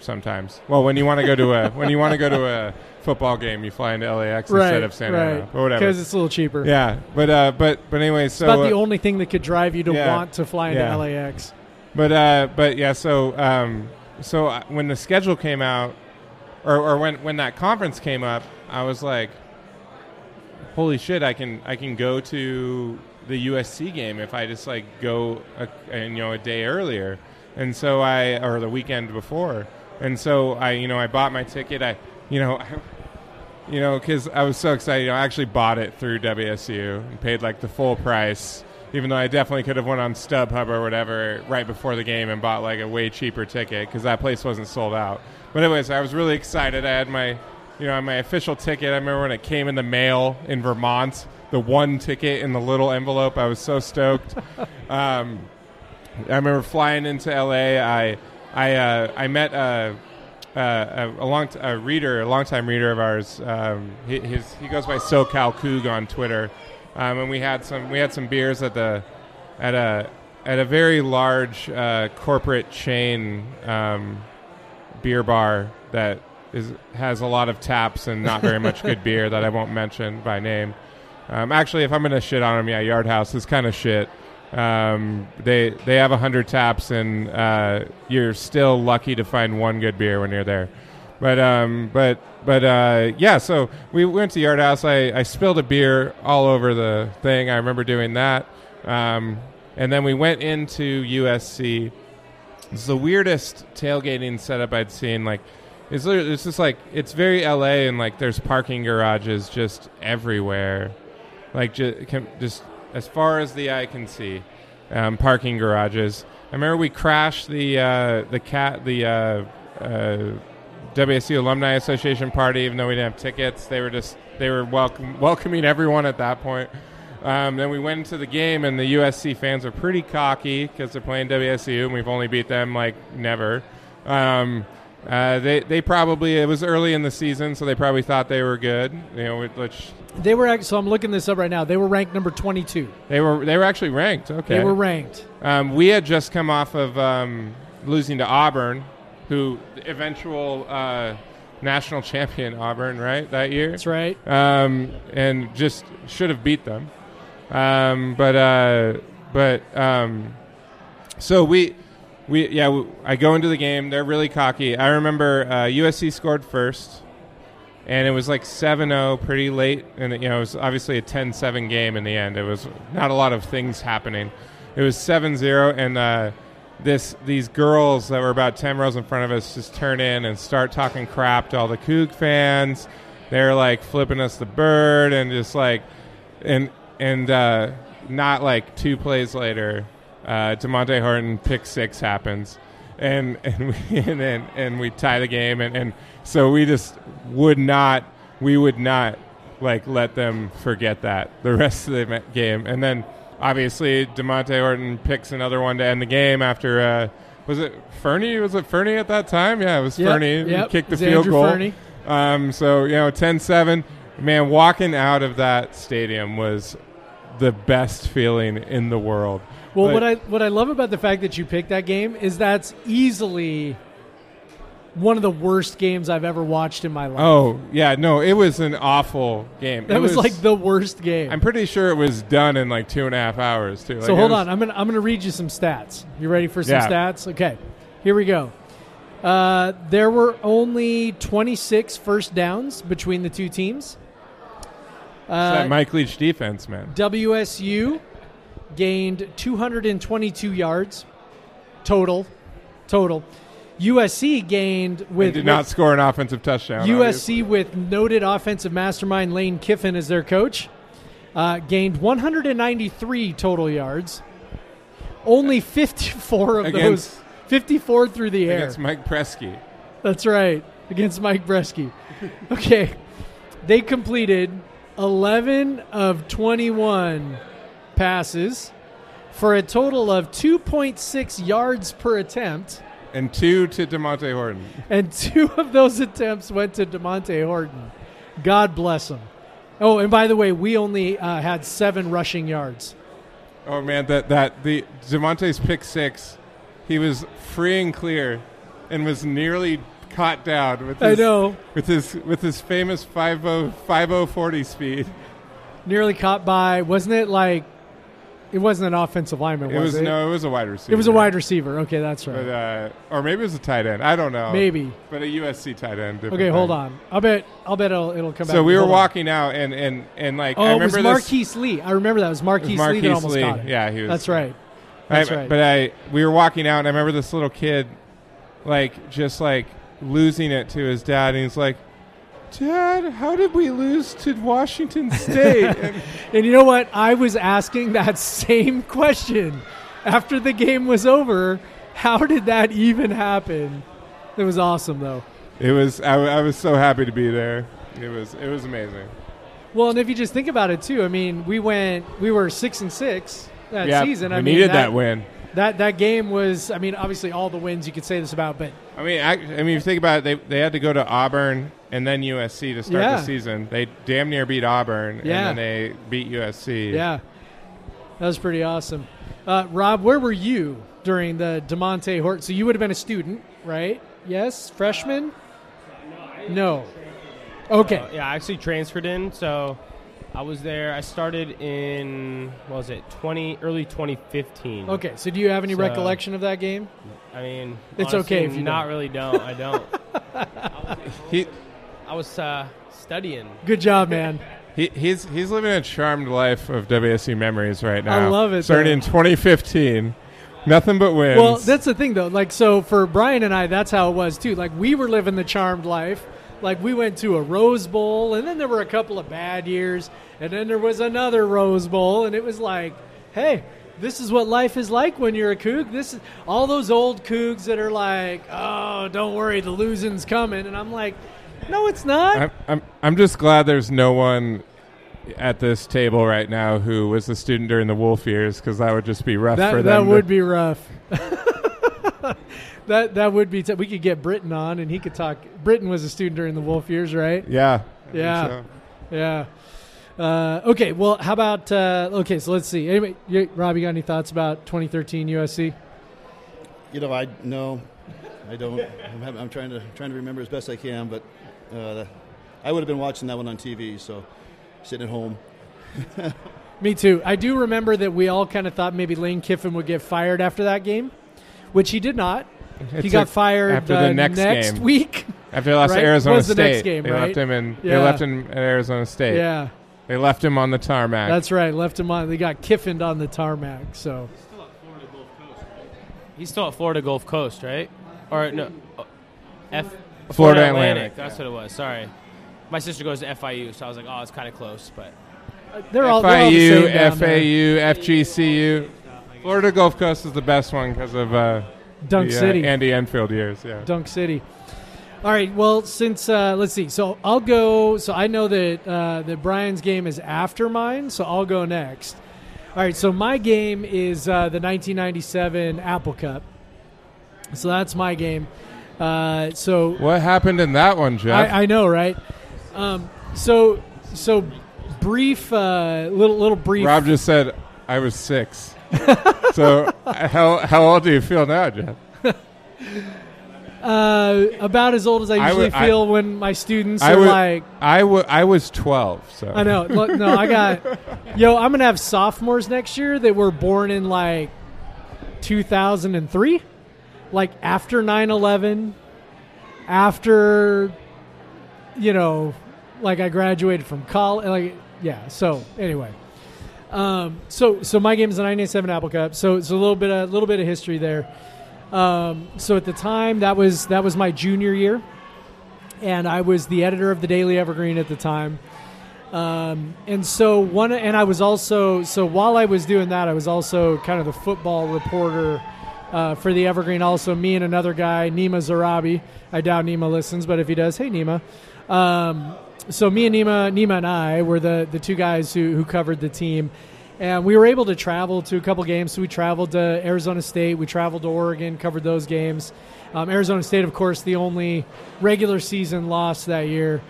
sometimes. Well, when you want to go to a when you want to go to a football game, you fly into LAX right. instead of Santa right. Ana, but whatever. Because it's a little cheaper. Yeah, but uh, but but anyway, so It's about the uh, only thing that could drive you to yeah. want to fly into Yeah. LAX. But uh, but yeah, so um, so uh, when the schedule came out, or, or when when that conference came up, I was like, "Holy shit! I can I can go to the USC game if I just like go a, and you know a day earlier." And so I or the weekend before, and so I you know I bought my ticket. I you know. You know, because I was so excited. You know, I actually bought it through WSU and paid like the full price, even though I definitely could have went on StubHub or whatever right before the game and bought like a way cheaper ticket because that place wasn't sold out. But anyways, I was really excited. I had my, you know, my official ticket. I remember when it came in the mail in Vermont, the one ticket in the little envelope. I was so stoked. um, I remember flying into LA. I I uh, I met uh, uh, a, a long t- a reader, a longtime reader of ours. Um, he, his he goes by SoCal Coug on Twitter, um, and we had some we had some beers at the at a at a very large uh, corporate chain um, beer bar that is has a lot of taps and not very much good beer that I won't mention by name. Um, actually, if I'm gonna shit on them, yeah, Yard House is kind of shit. Um, they they have hundred taps, and uh, you're still lucky to find one good beer when you're there. But um, but but uh, yeah, so we went to Yard House. I, I spilled a beer all over the thing. I remember doing that. Um, and then we went into USC. It's the weirdest tailgating setup I'd seen. Like, it's it's just like it's very LA, and like there's parking garages just everywhere, like just just as far as the eye can see, um, parking garages. I remember we crashed the uh, the cat the uh, uh, WSU Alumni Association party, even though we didn't have tickets. They were just they were welcome, welcoming everyone at that point. Um, then we went into the game, and the USC fans are pretty cocky because they're playing WSU, and we've only beat them like never. Um, uh, they they probably it was early in the season, so they probably thought they were good. You know, which They were so I'm looking this up right now. They were ranked number 22. they were they were actually ranked. Okay, They were ranked. Um, we had just come off of um, losing to Auburn, who the eventual uh, national champion Auburn, right that year. That's right. Um, and just should have beat them. Um, but uh, but um, so we we yeah I go into the game. They're really cocky. I remember uh, USC scored first. And it was like 7-0 pretty late, and you know it was obviously a 10-7 game in the end. It was not a lot of things happening. It was 7-0, and uh, this these girls that were about 10 rows in front of us just turn in and start talking crap to all the Coug fans. They're like flipping us the bird and just like and and uh, not like two plays later, uh, Damante Horton pick six happens, and and we and then and we tie the game, and, and so we just would not we would not like let them forget that the rest of the game, and then obviously Damante Horton picks another one to end the game after. Uh, was it Furney? Was it Furney at that time? Yeah, it was Yep, Furney. He kicked the field Andrew goal. Um, so you know, 10-7. Man, walking out of that stadium was the best feeling in the world. Well, Like- what I what I love about the fact that you picked that game is that's easily one of the worst games I've ever watched in my life. Oh yeah, no, it was an awful game. that It was, like the worst game. I'm pretty sure it was done in like two and a half hours too. so hold was- on, I'm gonna I'm gonna read you some stats. You ready for some Yeah. stats? Okay, here we go. Uh, there were only 26 first downs between the two teams. Uh, that Mike Leach defense, man. WSU gained 222 yards total. Total. USC gained And with did not score an offensive touchdown. obviously. USC with noted offensive mastermind Lane Kiffin as their coach uh, gained 193 total yards. Only 54 of Against- those 54 through the air. against Mike Breske. That's right. Against Mike Breske. Okay. They completed 11 of 21 passes for a total of 2.6 yards per attempt, And two to Damante Horton. and two of those attempts went to Damante Horton. God bless him. Oh, and by the way, we only uh, had seven rushing yards. Oh man, that that the Damante's pick six, he was free and clear, and was nearly caught down with I his, know. with his with his famous 50 5040 speed. Nearly caught by, wasn't it like, it wasn't an offensive lineman, It was, was it? no, it was a wide receiver. It was a wide receiver. Okay, that's right. but uh, or maybe it was a tight end. I don't know. Maybe. but a USC tight end. Okay, hold on. I'll bet. I'll bet it'll, it'll come back. So we were Hold on. walking out, and and and like Oh, I it was remember this. Marquise Lee. I remember that it was Marquise, Lee that Marquise almost Lee. caught it. Yeah, he was- That's right. I- That's right. But I we were walking out, and I remember this little kid, like just like losing it to his dad, and he's like, "Dad, how did we lose to Washington State?" and, And you know what? I was asking that same question after the game was over. How did that even happen? It was awesome, though. it was I, I was so happy to be there. It was it was amazing. Well, and if you just think about it too, I mean, we went, we were six and six that yeah, season. we I mean, we needed that, win. That that game was. I mean, obviously, all the wins you could say this about, but I mean, I, I mean, if you think about it, they they had to go to Auburn and then USC to start Yeah. the season. They damn near beat Auburn, Yeah. and then they beat USC. Yeah, that was pretty awesome. Uh, Rob, where were you during the Damante Horton? So you would have been a student, right? Yes, freshman. No, I No. Okay. Uh, yeah, I actually transferred in, so I was there. I started in what was it, twenty early twenty fifteen. Okay. So do you have any So- recollection of that game? I mean, It's honestly, okay if you not don't. really don't. I don't. He, I was uh, studying. Good job, man. he he's he's living a charmed life of WSU memories right now. I love it, Starting though. in 2015, nothing but wins. Well, that's the thing, though. Like, so for Brian and I, that's how it was too. Like, we were living the charmed life. Like, we went to a Rose Bowl, and then there were a couple of bad years, and then there was another Rose Bowl, and it was like, hey, this is what life is like when you're a Coug. This is all those old Cougs that are like, oh, don't worry, the losing's coming, and I'm like, no, it's not. I'm, I'm I'm just glad there's no one at this table right now who was a student during the Wolf years because that would just be rough that for that them. to- would be rough. that that would be. T- we could get Britton on, and he could talk. Britton was a student during the Wolf years, right? yeah. I Yeah. so. Yeah. Uh, okay. Well, how about? Uh, okay, so let's see. Anyway, you, Rob, you got any thoughts about 2013 USC? You know, I no, I don't. I'm, I'm trying to trying to remember as best I can, but uh, I would have been watching that one on TV. So sitting at home. Me too. I do remember that we all kind of thought maybe Lane Kiffin would get fired after that game, which he did not. It he got fired after uh, the next game. week. After they lost Right? to Arizona Was the State, next game, they right? left him in. They left him at Arizona State. yeah, They left him on the tarmac. that's right. Left him on. They got Kiffined on the tarmac. So He's still at Florida Gulf Coast, right? Or no, uh, F Florida Atlantic, That's yeah. what it was. Sorry, my sister goes to FIU, so I was like, oh, it's kind of close, but uh, they're all they're all FIU, same. FAU, FGCU. Florida Gulf Coast is the best one because of uh, Dunk the, uh, City. Andy Enfield years. Yeah. Dunk City. All right. Well, since uh, let's see, so I'll go. So I know that uh, that Brian's game is after mine, so I'll go next. All right. So my game is uh, the 1997 Apple Cup. So that's my game. Uh, so What happened in that one, Jeff? I, I know, right? Um, so so brief, uh, little little brief. Rob just said I was six. so how how old do you feel now, Jeff? uh, about as old as I usually would- I- feel when my students I are would- like. I wa- I was twelve. So I know. Look, no, I got. Yo, I'm gonna have sophomores next year that were born in like 2003, like after 9/11, after you know, like I graduated from college. Like, yeah. So anyway, um, so so my game is the 987 Apple Cup. So it's a little bit a little bit of history there. Um, so at the time, that was that was my junior year, and I was the editor of the Daily Evergreen at the time. Um, and so one, and I was also so while I was doing that, I was also kind of the football reporter uh, for the Evergreen. Also, me and another guy, Nima Zarrabi. I doubt Nima listens, but if he does, hey Nima. Um, so me and Nima, Nima and I were the the two guys who who covered the team, and we were able to travel to a couple games. So we traveled to Arizona State, we traveled to Oregon, covered those games. Um, Arizona State, of course, the only regular season loss that year.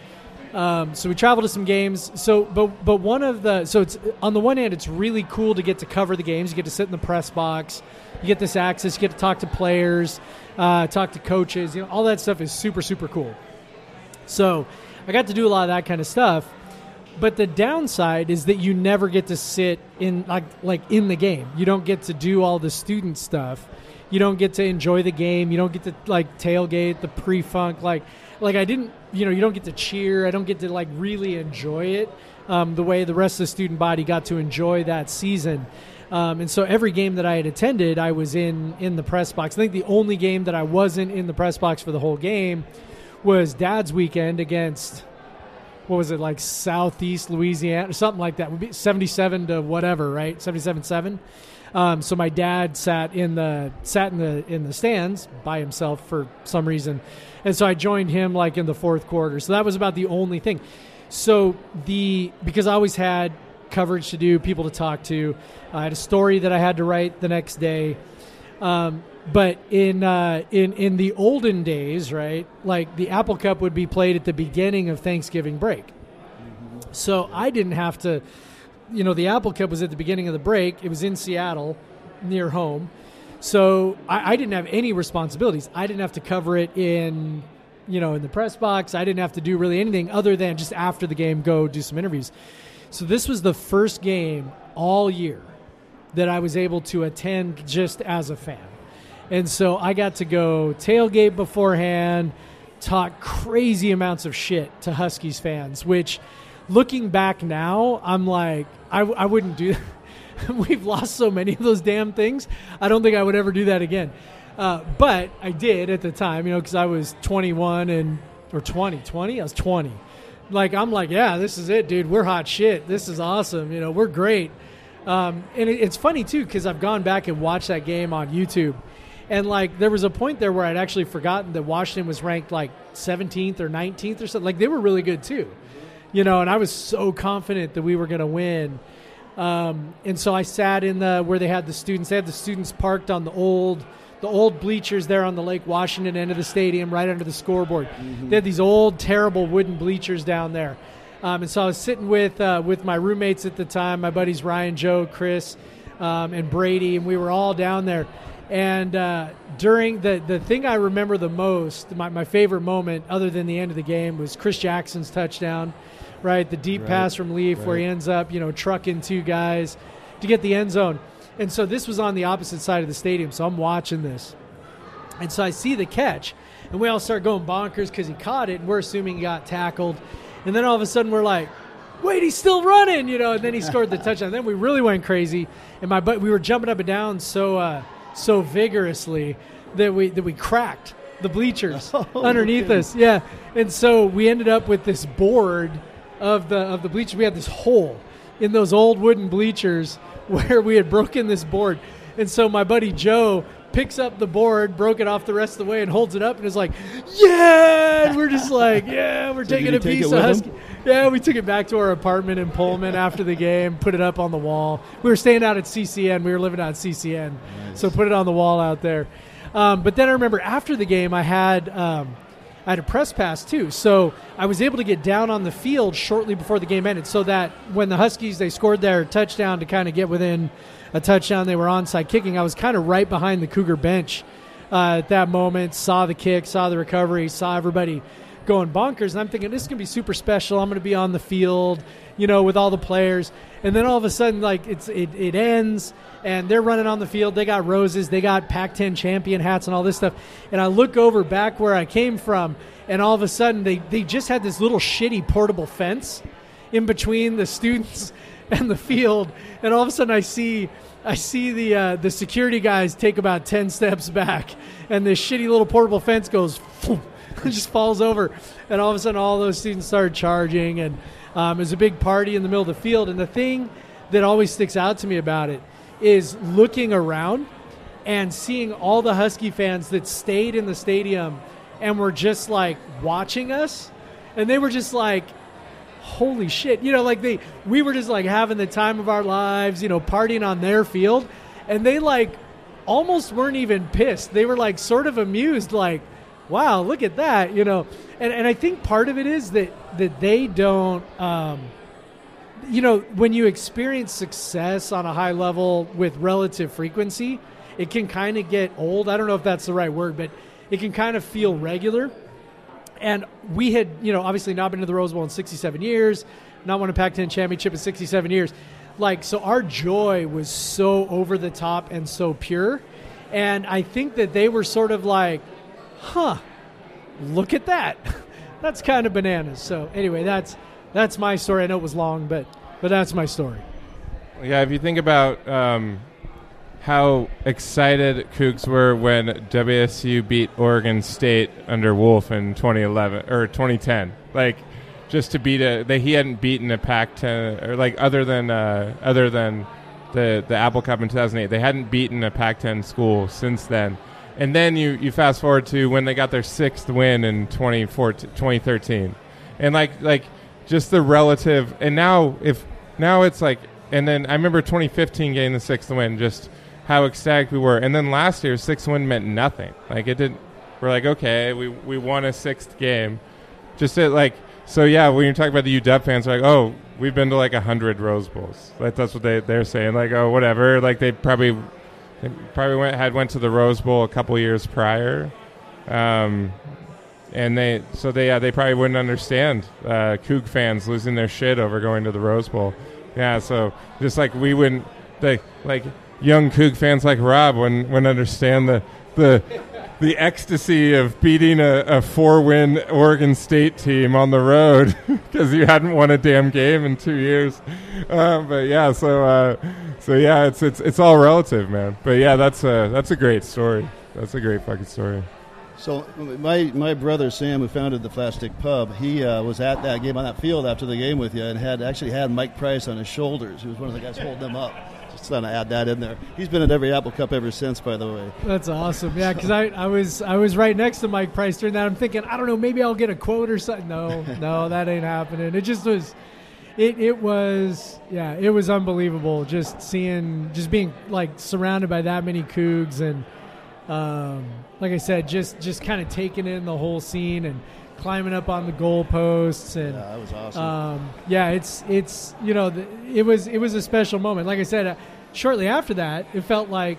Um, so we traveled to some games. So, but but one of the so it's on the one hand, it's really cool to get to cover the games. You get to sit in the press box. You get this access. You get to talk to players, uh, talk to coaches. You know, all that stuff is super super cool. So, I got to do a lot of that kind of stuff. But the downside is that you never get to sit in like like in the game. You don't get to do all the student stuff. You don't get to enjoy the game. You don't get to like tailgate the pre-funk like like I didn't you know you don't get to cheer. I don't get to like really enjoy it um, the way the rest of the student body got to enjoy that season. Um, and so every game that I had attended, I was in in the press box. I think the only game that I wasn't in the press box for the whole game was Dad's weekend against what was it like Southeast Louisiana or something like that? Would be seventy-seven to whatever, right? Seventy-seven-seven. Um, so my dad sat in the sat in the in the stands by himself for some reason, and so I joined him like in the fourth quarter. So that was about the only thing. So the because I always had coverage to do, people to talk to. I had a story that I had to write the next day. Um, but in uh, in in the olden days, right? Like the Apple Cup would be played at the beginning of Thanksgiving break. So I didn't have to, you know, the Apple Cup was at the beginning of the break. It was in Seattle, near home. So I, I didn't have any responsibilities. I didn't have to cover it in you know, in the press box. I didn't have to do really anything other than just after the game go do some interviews. So this was the first game all year that I was able to attend just as a fan. And so I got to go tailgate beforehand, talk crazy amounts of shit to Huskies fans, which looking back now, I'm like, I, I wouldn't do that. We've lost so many of those damn things. I don't think I would ever do that again. Uh, but I did at the time, you know, because I was 21 and, or 20, 20? I was 20. Like, I'm like, yeah, this is it, dude. We're hot shit. This is awesome. You know, we're great. Um, and it, it's funny, too, because I've gone back and watched that game on YouTube. And like there was a point there where I'd actually forgotten that Washington was ranked like 17th or 19th or something. Like they were really good too, you know. And I was so confident that we were going to win. Um, and so I sat in the where they had the students. They had the students parked on the old the old bleachers there on the Lake Washington end of the stadium, right under the scoreboard. Mm-hmm. They had these old, terrible wooden bleachers down there. Um, and so I was sitting with uh, with my roommates at the time, my buddies Ryan, Joe, Chris, um, and Brady, and we were all down there. And uh, during the the thing I remember the most, my, my favorite moment, other than the end of the game, was Chris Jackson's touchdown right? The deep right. pass from Leaf right. where he ends up, you know, trucking two guys to get the end zone. And so this was on the opposite side of the stadium, so I'm watching this. And so I see the catch, and we all start going bonkers because he caught it, and we're assuming he got tackled. And then all of a sudden we're like, wait, he's still running, you know, and then he scored the touchdown. then we really went crazy, and my but we were jumping up and down so uh, so vigorously that we that we cracked the bleachers oh, underneath us. Yeah. And so we ended up with this board of the of the bleachers, we had this hole in those old wooden bleachers where we had broken this board. And so my buddy Joe picks up the board, broke it off the rest of the way, and holds it up and is like, "Yeah!" And we're just like, "Yeah, we're so taking a piece of Husky." Yeah, we took it back to our apartment in Pullman after the game, put it up on the wall. We were staying out at CCN. We were living out at CCN, nice. so put it on the wall out there. Um, but then I remember after the game, I had. Um, I had a press pass too. So I was able to get down on the field shortly before the game ended so that when the Huskies they scored their touchdown to kind of get within a touchdown, they were onside kicking. I was kind of right behind the Cougar bench uh, at that moment, saw the kick, saw the recovery, saw everybody going bonkers. And I'm thinking, this is going to be super special. I'm going to be on the field, you know, with all the players. And then all of a sudden, like, it's it, it ends, and they're running on the field. They got roses, they got Pac 10 champion hats, and all this stuff. And I look over back where I came from, and all of a sudden, they, they just had this little shitty portable fence in between the students and the field. And all of a sudden, I see. I see the uh, the security guys take about ten steps back, and this shitty little portable fence goes just falls over, and all of a sudden, all those students start charging, and um, it was a big party in the middle of the field. And the thing that always sticks out to me about it is looking around and seeing all the Husky fans that stayed in the stadium and were just like watching us, and they were just like, "Holy shit!" You know, like they we were just like having the time of our lives, you know, partying on their field, and they like almost weren't even pissed. They were like sort of amused, like wow, look at that, you know. And, and I think part of it is that, that they don't, um, you know, when you experience success on a high level with relative frequency, it can kind of get old. I don't know if that's the right word, but it can kind of feel regular. And we had, you know, obviously not been to the Rose Bowl in 67 years, not won a Pac 10 championship in 67 years. Like, so our joy was so over the top and so pure. And I think that they were sort of like, huh, look at that. that's kind of bananas. So anyway, that's that's my story. I know it was long, but but that's my story. Yeah, if you think about um, how excited Cougs were when WSU beat Oregon State under Wolf in 2011 or 2010, like just to beat a they he hadn't beaten a Pac-10 or like other than uh, other than the the Apple Cup in 2008, they hadn't beaten a Pac-10 school since then. And then you, you fast forward to when they got their sixth win in 2013 and like like just the relative and now if now it's like and then i remember 2015 getting the sixth win just how ecstatic we were. And then last year six win meant nothing. Like it didn't we're like okay we, we won a sixth game. Just it like so yeah when you're talking about the uw fans like oh we've been to like a hundred rose bowls. Like that's what they, they're saying. Like oh whatever. Like they probably they probably went had went to the Rose Bowl a couple years prior. Um, and they so they yeah they probably wouldn't understand uh, Coug fans losing their shit over going to the Rose Bowl. Yeah, so just like we wouldn't they like young Coug fans like Rob wouldn't, understand the the the ecstasy of beating a, a four win Oregon State team on the road because you hadn't won a damn game in two years. Uh, but yeah, so uh, so yeah, it's it's it's all relative, man. But yeah, that's a that's a great story. That's a great fucking story. So my my brother Sam, who founded the Flatstick Pub, he uh, was at that game on that field after the game with you, and had actually had Mike Price on his shoulders. He was one of the guys holding them up. Just trying to add that in there. He's been at every Apple Cup ever since, by the way. That's awesome. Yeah, because I, I was I was right next to Mike Price during that. I'm thinking, I don't know, maybe I'll get a quote or something. No, no, that ain't happening. It just was. It, it was yeah it was unbelievable just seeing just being like surrounded by that many cougs and um, like I said just just kind of taking in the whole scene and climbing up on the goalposts and Yeah, that was awesome. um, yeah, it's it's you know the, it was it was a special moment. Like I said, shortly after that, it felt like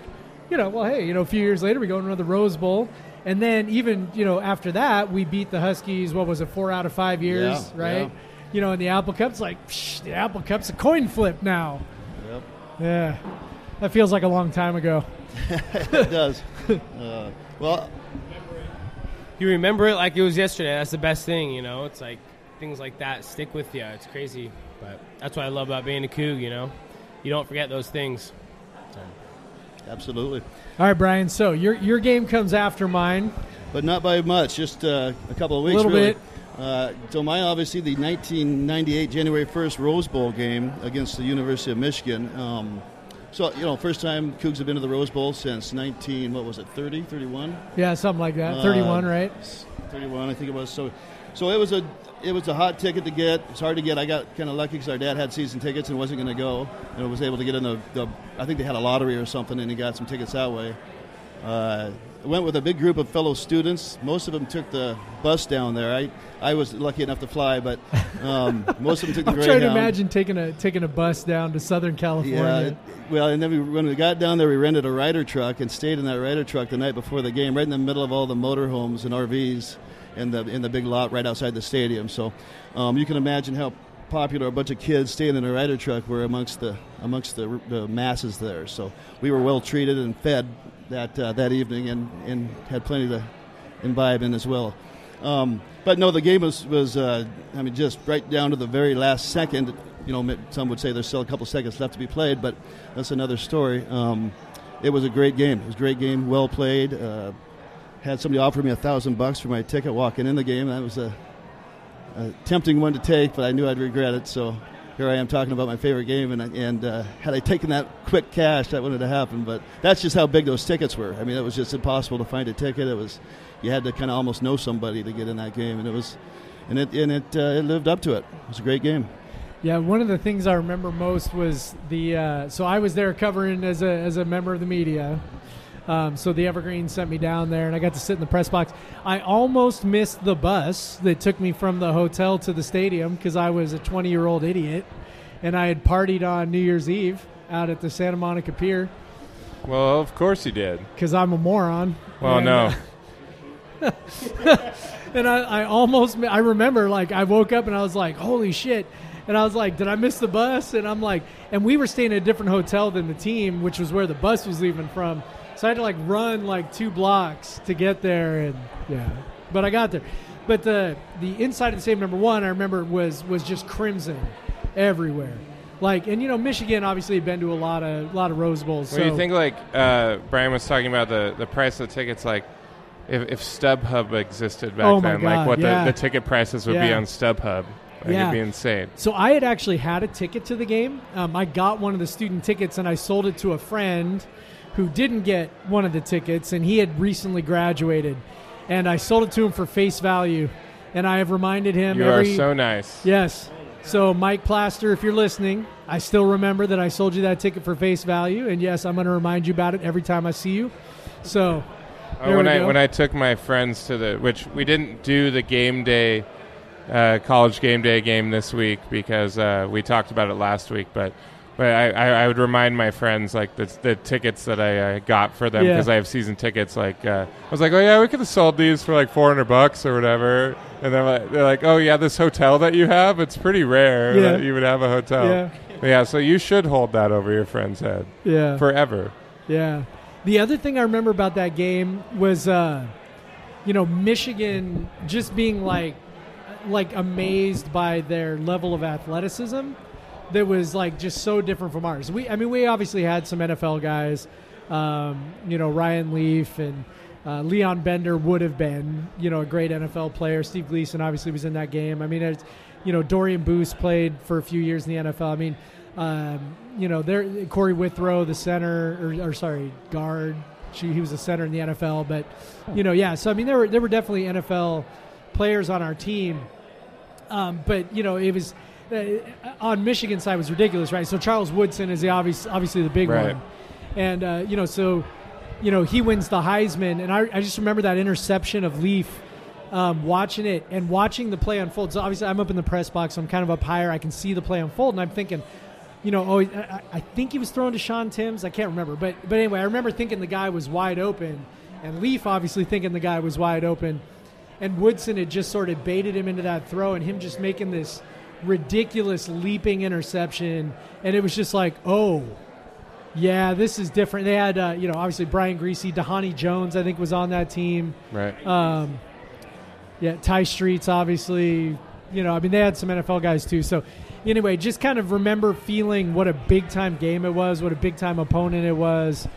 you know well hey you know a few years later we go to another Rose Bowl, and then even you know after that we beat the Huskies. What was it four out of five years Yeah, right? yeah. You know, and the Apple Cup's like psh, the Apple Cup's a coin flip now. Yep. Yeah, that feels like a long time ago. it does. Uh, well, You remember it like it was yesterday. That's the best thing, you know. It's like things like that stick with you. It's crazy, but that's what I love about being a Coug. You know, you don't forget those things. absolutely. All right, Brian. So your your game comes after mine. but not by much. Just uh, a couple of weeks. A Little really. bit. Uh, so my obviously, the 1998 January 1st Rose Bowl game against the University of Michigan. Um, so you know, first time Cougs have been to the Rose Bowl since 19. What was it? 30, 31, Yeah, something like that. Uh, Thirty-one, right? 31, I think it was. So, so it was a it was a hot ticket to get. It's hard to get. I got kind of lucky because our dad had season tickets and wasn't going to go, and I was able to get in the, the. I think they had a lottery or something, and he got some tickets that way. Uh, went with a big group of fellow students. Most of them took the bus down there. I, I was lucky enough to fly, but um, most of them took the I'm Greyhound. trying to imagine taking a taking a bus down to Southern California. Yeah, it- well, and then we, when we got down there, we rented a rider truck and stayed in that rider truck the night before the game, right in the middle of all the motorhomes and RVs in the in the big lot right outside the stadium. So um, you can imagine how popular a bunch of kids staying in a rider truck were amongst the amongst the, the masses there. So we were well treated and fed that uh, that evening, and, and had plenty to imbibe in as well. Um, but no, the game was was uh, I mean just right down to the very last second. You know, some would say there's still a couple seconds left to be played, but that's another story. Um, it was a great game. It was a great game, well played. Uh, had somebody offer me a thousand bucks for my ticket walking in the game. That was a, a tempting one to take, but I knew I'd regret it. So here I am talking about my favorite game, and and uh, had I taken that quick cash, that wouldn't have happened. But that's just how big those tickets were. I mean, it was just impossible to find a ticket. It was you had to kind of almost know somebody to get in that game, and it was and it and it uh, it lived up to it. It was a great game. Yeah, one of the things I remember most was the. Uh, so I was there covering as a as a member of the media. Um, so the Evergreen sent me down there, and I got to sit in the press box. I almost missed the bus that took me from the hotel to the stadium because I was a 20 year old idiot, and I had partied on New Year's Eve out at the Santa Monica Pier Well, of course you did. because I'm a moron. Well, And, no. uh, and I, I almost I remember like I woke up and I was like holy shit and I was like did I miss the bus and I'm like and we were staying at a different hotel than the team which was where the bus was leaving from so I had to like run like two blocks to get there and yeah but I got there but the the inside of the stadium number one I remember was was just crimson everywhere like and you know Michigan obviously had been to a lot of a lot of Rose Bowls Well, so you think like uh, Brian was talking about the, the price of the tickets, like if, if StubHub existed back Oh then, God, like what yeah. the, the ticket prices would be on StubHub, like Yeah. it'd be insane. So I had actually had a ticket to the game. Um, I got one of the student tickets and I sold it to a friend who didn't get one of the tickets, and he had recently graduated. And I sold it to him for face value. And I have reminded him You every are so nice. yes. So Mike Plaster, if you're listening, I still remember that I sold you that ticket for face value, and yes, I'm going to remind you about it every time I see you. So Uh, when I go. when I took my friends to the which we didn't do the game day, uh, college game day game this week because uh, we talked about it last week. But but I, I, I would remind my friends like the, the tickets that I uh, got for them Yeah. because I have season tickets. Like uh, I was like, oh yeah, we could have sold these for like four hundred bucks or whatever. And then like, they're like, oh yeah, this hotel that you have, it's pretty rare Yeah. that you would have a hotel. Yeah. yeah. So you should hold that over your friend's head Yeah. forever. Yeah. The other thing I remember about that game was, uh, you know, Michigan just being like, like amazed by their level of athleticism that was like just so different from ours. We, I mean, we obviously had some NFL guys, um, you know, Ryan Leaf and uh, Leon Bender would have been, you know, a great NFL player. Steve Gleason obviously was in that game. I mean, it's, you know, Dorian Boose played for a few years in the NFL. I mean, um, you know, there Corey Withrow, the center, or, or sorry, guard. She, he was a center in the NFL, but you know, yeah. So I mean, there were there were definitely NFL players on our team, um, but you know, it was on Michigan side was ridiculous, right? So Charles Woodson is the obvious, obviously the big Right. one, and uh, you know, so you know he wins the Heisman, and I, I just remember that interception of Leaf. Um, watching it and watching the play unfold. So obviously, I'm up in the press box. I'm kind of up higher. I can see the play unfold, and I'm thinking, you know, oh, I, I think he was throwing to Sean Timms. I can't remember, but but anyway, I remember thinking the guy was wide open, and Leaf obviously thinking the guy was wide open, and Woodson had just sort of baited him into that throw, and him just making this ridiculous leaping interception, and it was just like, oh. Yeah, this is different. They had, uh, you know, obviously Brian Griese, Dhani Jones, I think, was on that team. Right. Um, yeah, Tai Streets, obviously. You know, I mean, they had some NFL guys too. So, anyway, just kind of remember feeling what a big time game it was, what a big time opponent it was,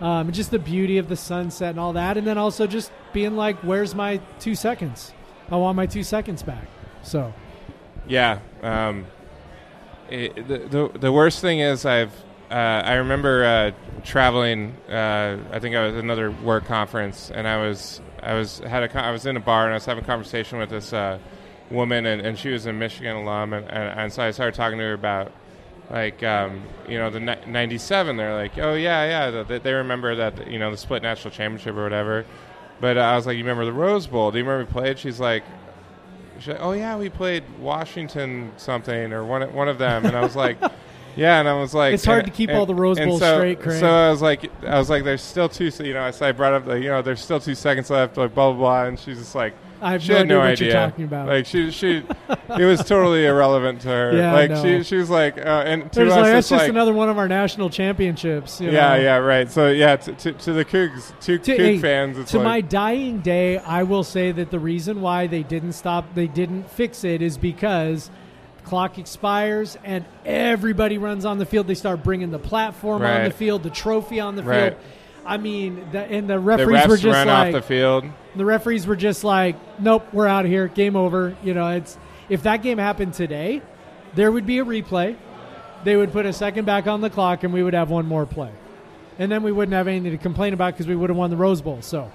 um, just the beauty of the sunset and all that. And then also just being like, where's my two seconds? I want my two seconds back. So, Yeah. Um, it, the, the the worst thing is I've uh, I remember uh, traveling. Uh, I think I was at another work conference, and I was I was had a I was in a bar and I was having a conversation with this uh, woman, and, and she was a Michigan alum, and, and, and so I started talking to her about like um, you know the '97. They're like, oh yeah, yeah, they, they remember that you know the split national championship or whatever. But I was like, you remember the Rose Bowl? Do you remember we played? She's like, like, oh yeah, we played Washington something or one one of them, and I was like, yeah, and I was like, It's hard and- to keep and- all the Rose and Bowls so, straight, Craig. So I was like, I was like, there's still two, so, you know, so I brought up the, you know, there's still two seconds left, like blah blah blah, and she's just like, I have she no had no idea what idea you're talking about. Like she she, it was totally irrelevant to her. Yeah, like know. she she was like, uh, and to there's us, like, it's just like, another one of our national championships. You yeah, know? yeah, right. So yeah, to, to, to the Cougs, to, to, Coug hey, fans, it's to like, my dying day, I will say that the reason why they didn't stop, they didn't fix it, is because clock expires and everybody runs on the field. They start bringing the platform on the field, the trophy on the Right. field. I mean, the, and the the referees refs were just like, off the field. The referees were just like, nope, we're out of here, game over. You know, it's if that game happened today, there would be a replay. They would put a second back on the clock, and we would have one more play, and then we wouldn't have anything to complain about because we would have won the Rose Bowl. So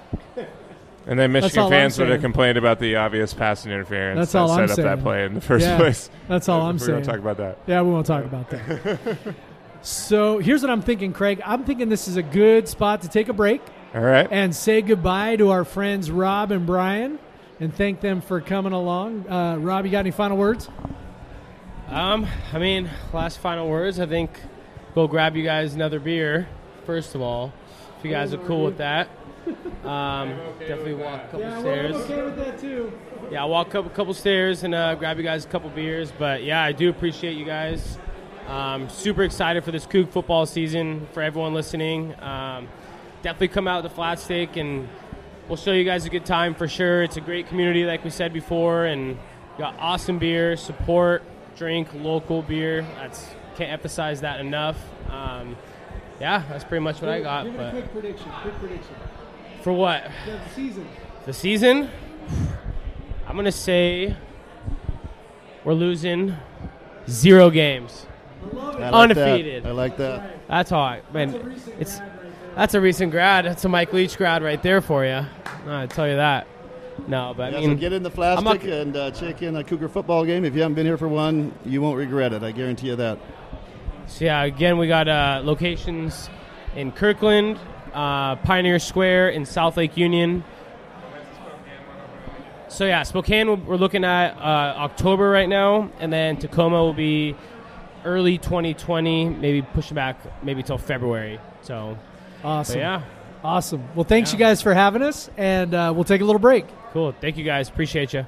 And then Michigan fans would have complained about the obvious passing interference That's that all set I'm up that play in the first Yeah, place. that's all I'm we saying. don't talk about that. yeah, we won't talk about that. so here's what I'm thinking, Craig. I'm thinking this is a good spot to take a break All right. and say goodbye to our friends Rob and Brian, and thank them for coming along. Uh, Rob, you got any final words? Um, I mean, last final words. I think go grab you guys another beer. First of all, if you guys are cool with that. Um, definitely walk a couple stairs. okay with that too. Yeah, I'll walk up a couple stairs and uh, grab you guys a couple beers. But yeah, I do appreciate you guys. Um, super excited for this Coug football season. For everyone listening, um, definitely come out to Flatstick and we'll show you guys a good time for sure. It's a great community, like we said before, and got awesome beer. Support, drink local beer. That's can't emphasize that enough. Um, yeah, that's pretty much what I got. Give it a But quick prediction. Quick prediction. for what The season. the season, I'm gonna say we're losing zero games. I like Undefeated. That. I like that. That's all right, man. It's that's a recent grad. That's a Mike Leach grad right there for you. I tell you that. No, but I Yeah, so get in the Flatstick and uh, check in a Cougar football game. If you haven't been here for one, you won't regret it. I guarantee you that. So yeah, again, we got uh, locations in Kirkland, uh, Pioneer Square, in South Lake Union. So yeah, Spokane we're looking at uh, October right now, and then Tacoma will be early 2020, maybe pushing back maybe till February. So, but Awesome. yeah, Awesome. Well, thanks Yeah. you guys for having us, and uh, we'll take a little break. cool. Thank you guys. Appreciate you.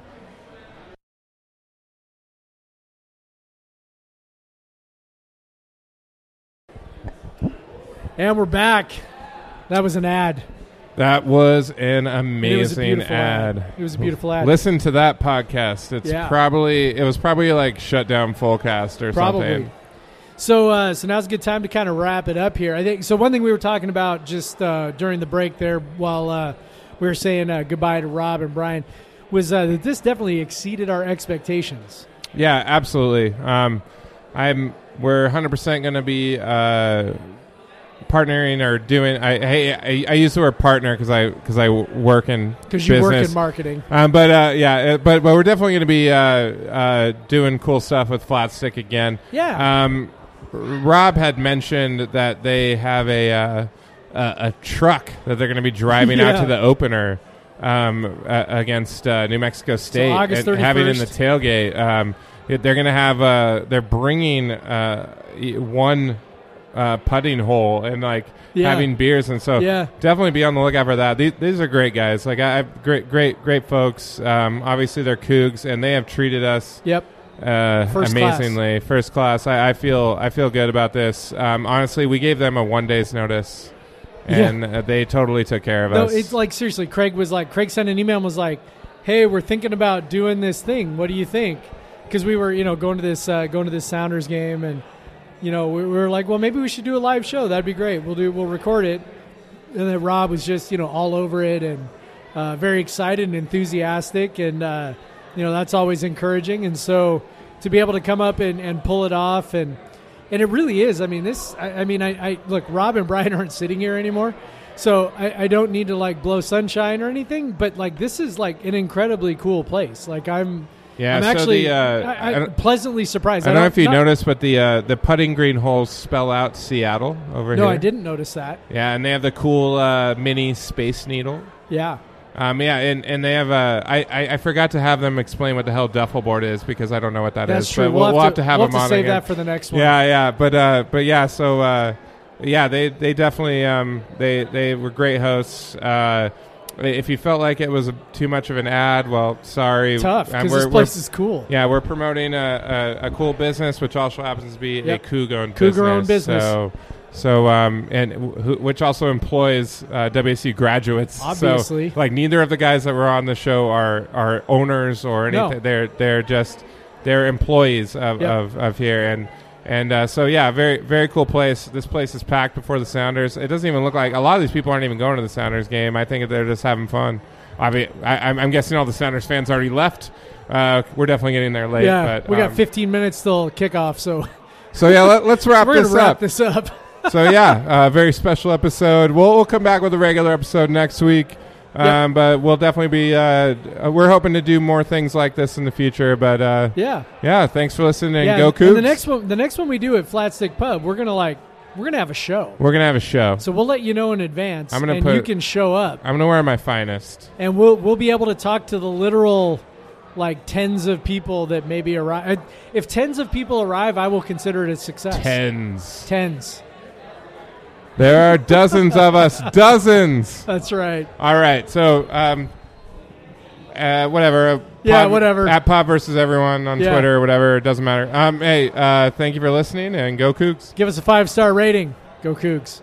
And we're back. That was an ad. That was an And it was a amazing ad. It was a beautiful ad. Listen to that podcast. It's Yeah. probably it was probably like shut down fullcast or Probably. something. So, uh, so now's a good time to kind of wrap it up here. I think so. One thing we were talking about just uh, during the break there, while uh, we were saying uh, goodbye to Rob and Brian, was uh, that this definitely exceeded our expectations. Yeah, absolutely. Um, I'm we're 100 percent going to be uh, partnering or doing. I hey I, I use the word partner because I because I work in Because you work in marketing. Um, but uh, yeah, but but we're definitely going to be uh, uh, doing cool stuff with Flatstick again. Yeah. Um, Rob had mentioned that they have a uh, a, a truck that they're going to be driving out to the opener um, uh, against uh, New Mexico State August and having in the tailgate. Um, it- they're going to have uh, they're bringing uh, one uh, putting hole and like Yeah. having beers and so Yeah. definitely be on the lookout for that. These, these are great guys. Like I have great, great, great folks. Um, obviously they're Cougs, and they have treated us Yep. Uh, First class. amazingly. First class. I, I feel, I feel good about this. Um, honestly, we gave them a one day's notice, and uh, they totally took care of No, us. it's like seriously. Craig was like, Craig sent an email and was like, "Hey, we're thinking about doing this thing. What do you think?" Because we were, you know, going to this uh, going to this Sounders game, and you know, we, we were like, "Well, maybe we should do a live show. That'd be great. We'll do, we'll record it." And then Rob was just, you know, all over it and uh, very excited and enthusiastic, and uh, you know, that's always encouraging. And so to be able to come up and, and pull it off and and it really is. I mean, this. I, I mean, I, I look. Rob and Brian aren't sitting here anymore, so I, I don't need to like blow sunshine or anything. But like, this is like an incredibly cool place. Like, I'm. yeah. I'm so actually the, uh, I, I, I, don't, pleasantly surprised. I don't know if you not- noticed, but the uh, the putting green holes spell out Seattle over No, here. No, I didn't notice that. Yeah, and they have the cool uh, mini space needle. Yeah. Um, yeah, and, and they have uh, I, I I forgot to have them explain what the hell duffel board is because I don't know what that is. That's true. But we'll, we'll have to have we'll them on save again. that for the next one. Yeah, yeah, but uh, but yeah, so uh, yeah, they they definitely um, they they were great hosts. Uh, if you felt like it was a, too much of an ad, well, sorry. Tough because this place is cool. yeah, we're promoting a, a, a cool business, which also happens to be Yep. a Cougar-owned business. business. So, so um, and who, which also employs uh, WSU graduates. Obviously. so, like neither of the guys that were on the show are are owners or anything. No. They're they're just they're employees of, Yep. of, of here and. And uh, so, yeah, very very cool place. This place is packed before the Sounders. It doesn't even look like a lot of these people aren't even going to the Sounders game. I think they're just having fun. I mean, I, I'm- I'm guessing all the Sounders fans already left. Uh, we're definitely getting there late. Yeah, but, we got um, 15 minutes till kickoff, so So yeah, let, us wrap this wrap this up. So yeah, uh, very special episode. We'll we'll come back with a regular episode next week. Um. But we'll definitely be. Uh, uh, we're hoping to do more things like this in the future. But uh, Yeah. yeah, thanks for listening. Yeah. go Cougs. the next one, the next one we do at Flatstick Pub, we're gonna like, we're gonna have a show. We're gonna have a show. So we'll let you know in advance, I'm gonna and put- you can show up, I'm gonna wear my finest. and we'll we'll be able to talk to the literal, like tens of people that maybe arrive. If tens of people arrive, I will consider it a success. Tens. Tens. There are dozens of us. Dozens. That's right. All right. So um, uh, whatever. uh, Yeah, Pod- whatever. At Pop versus everyone on Yeah. Twitter or whatever. It doesn't matter. Um, hey, uh, thank you for listening and go Cougs. Give us a five star rating. Go Cougs.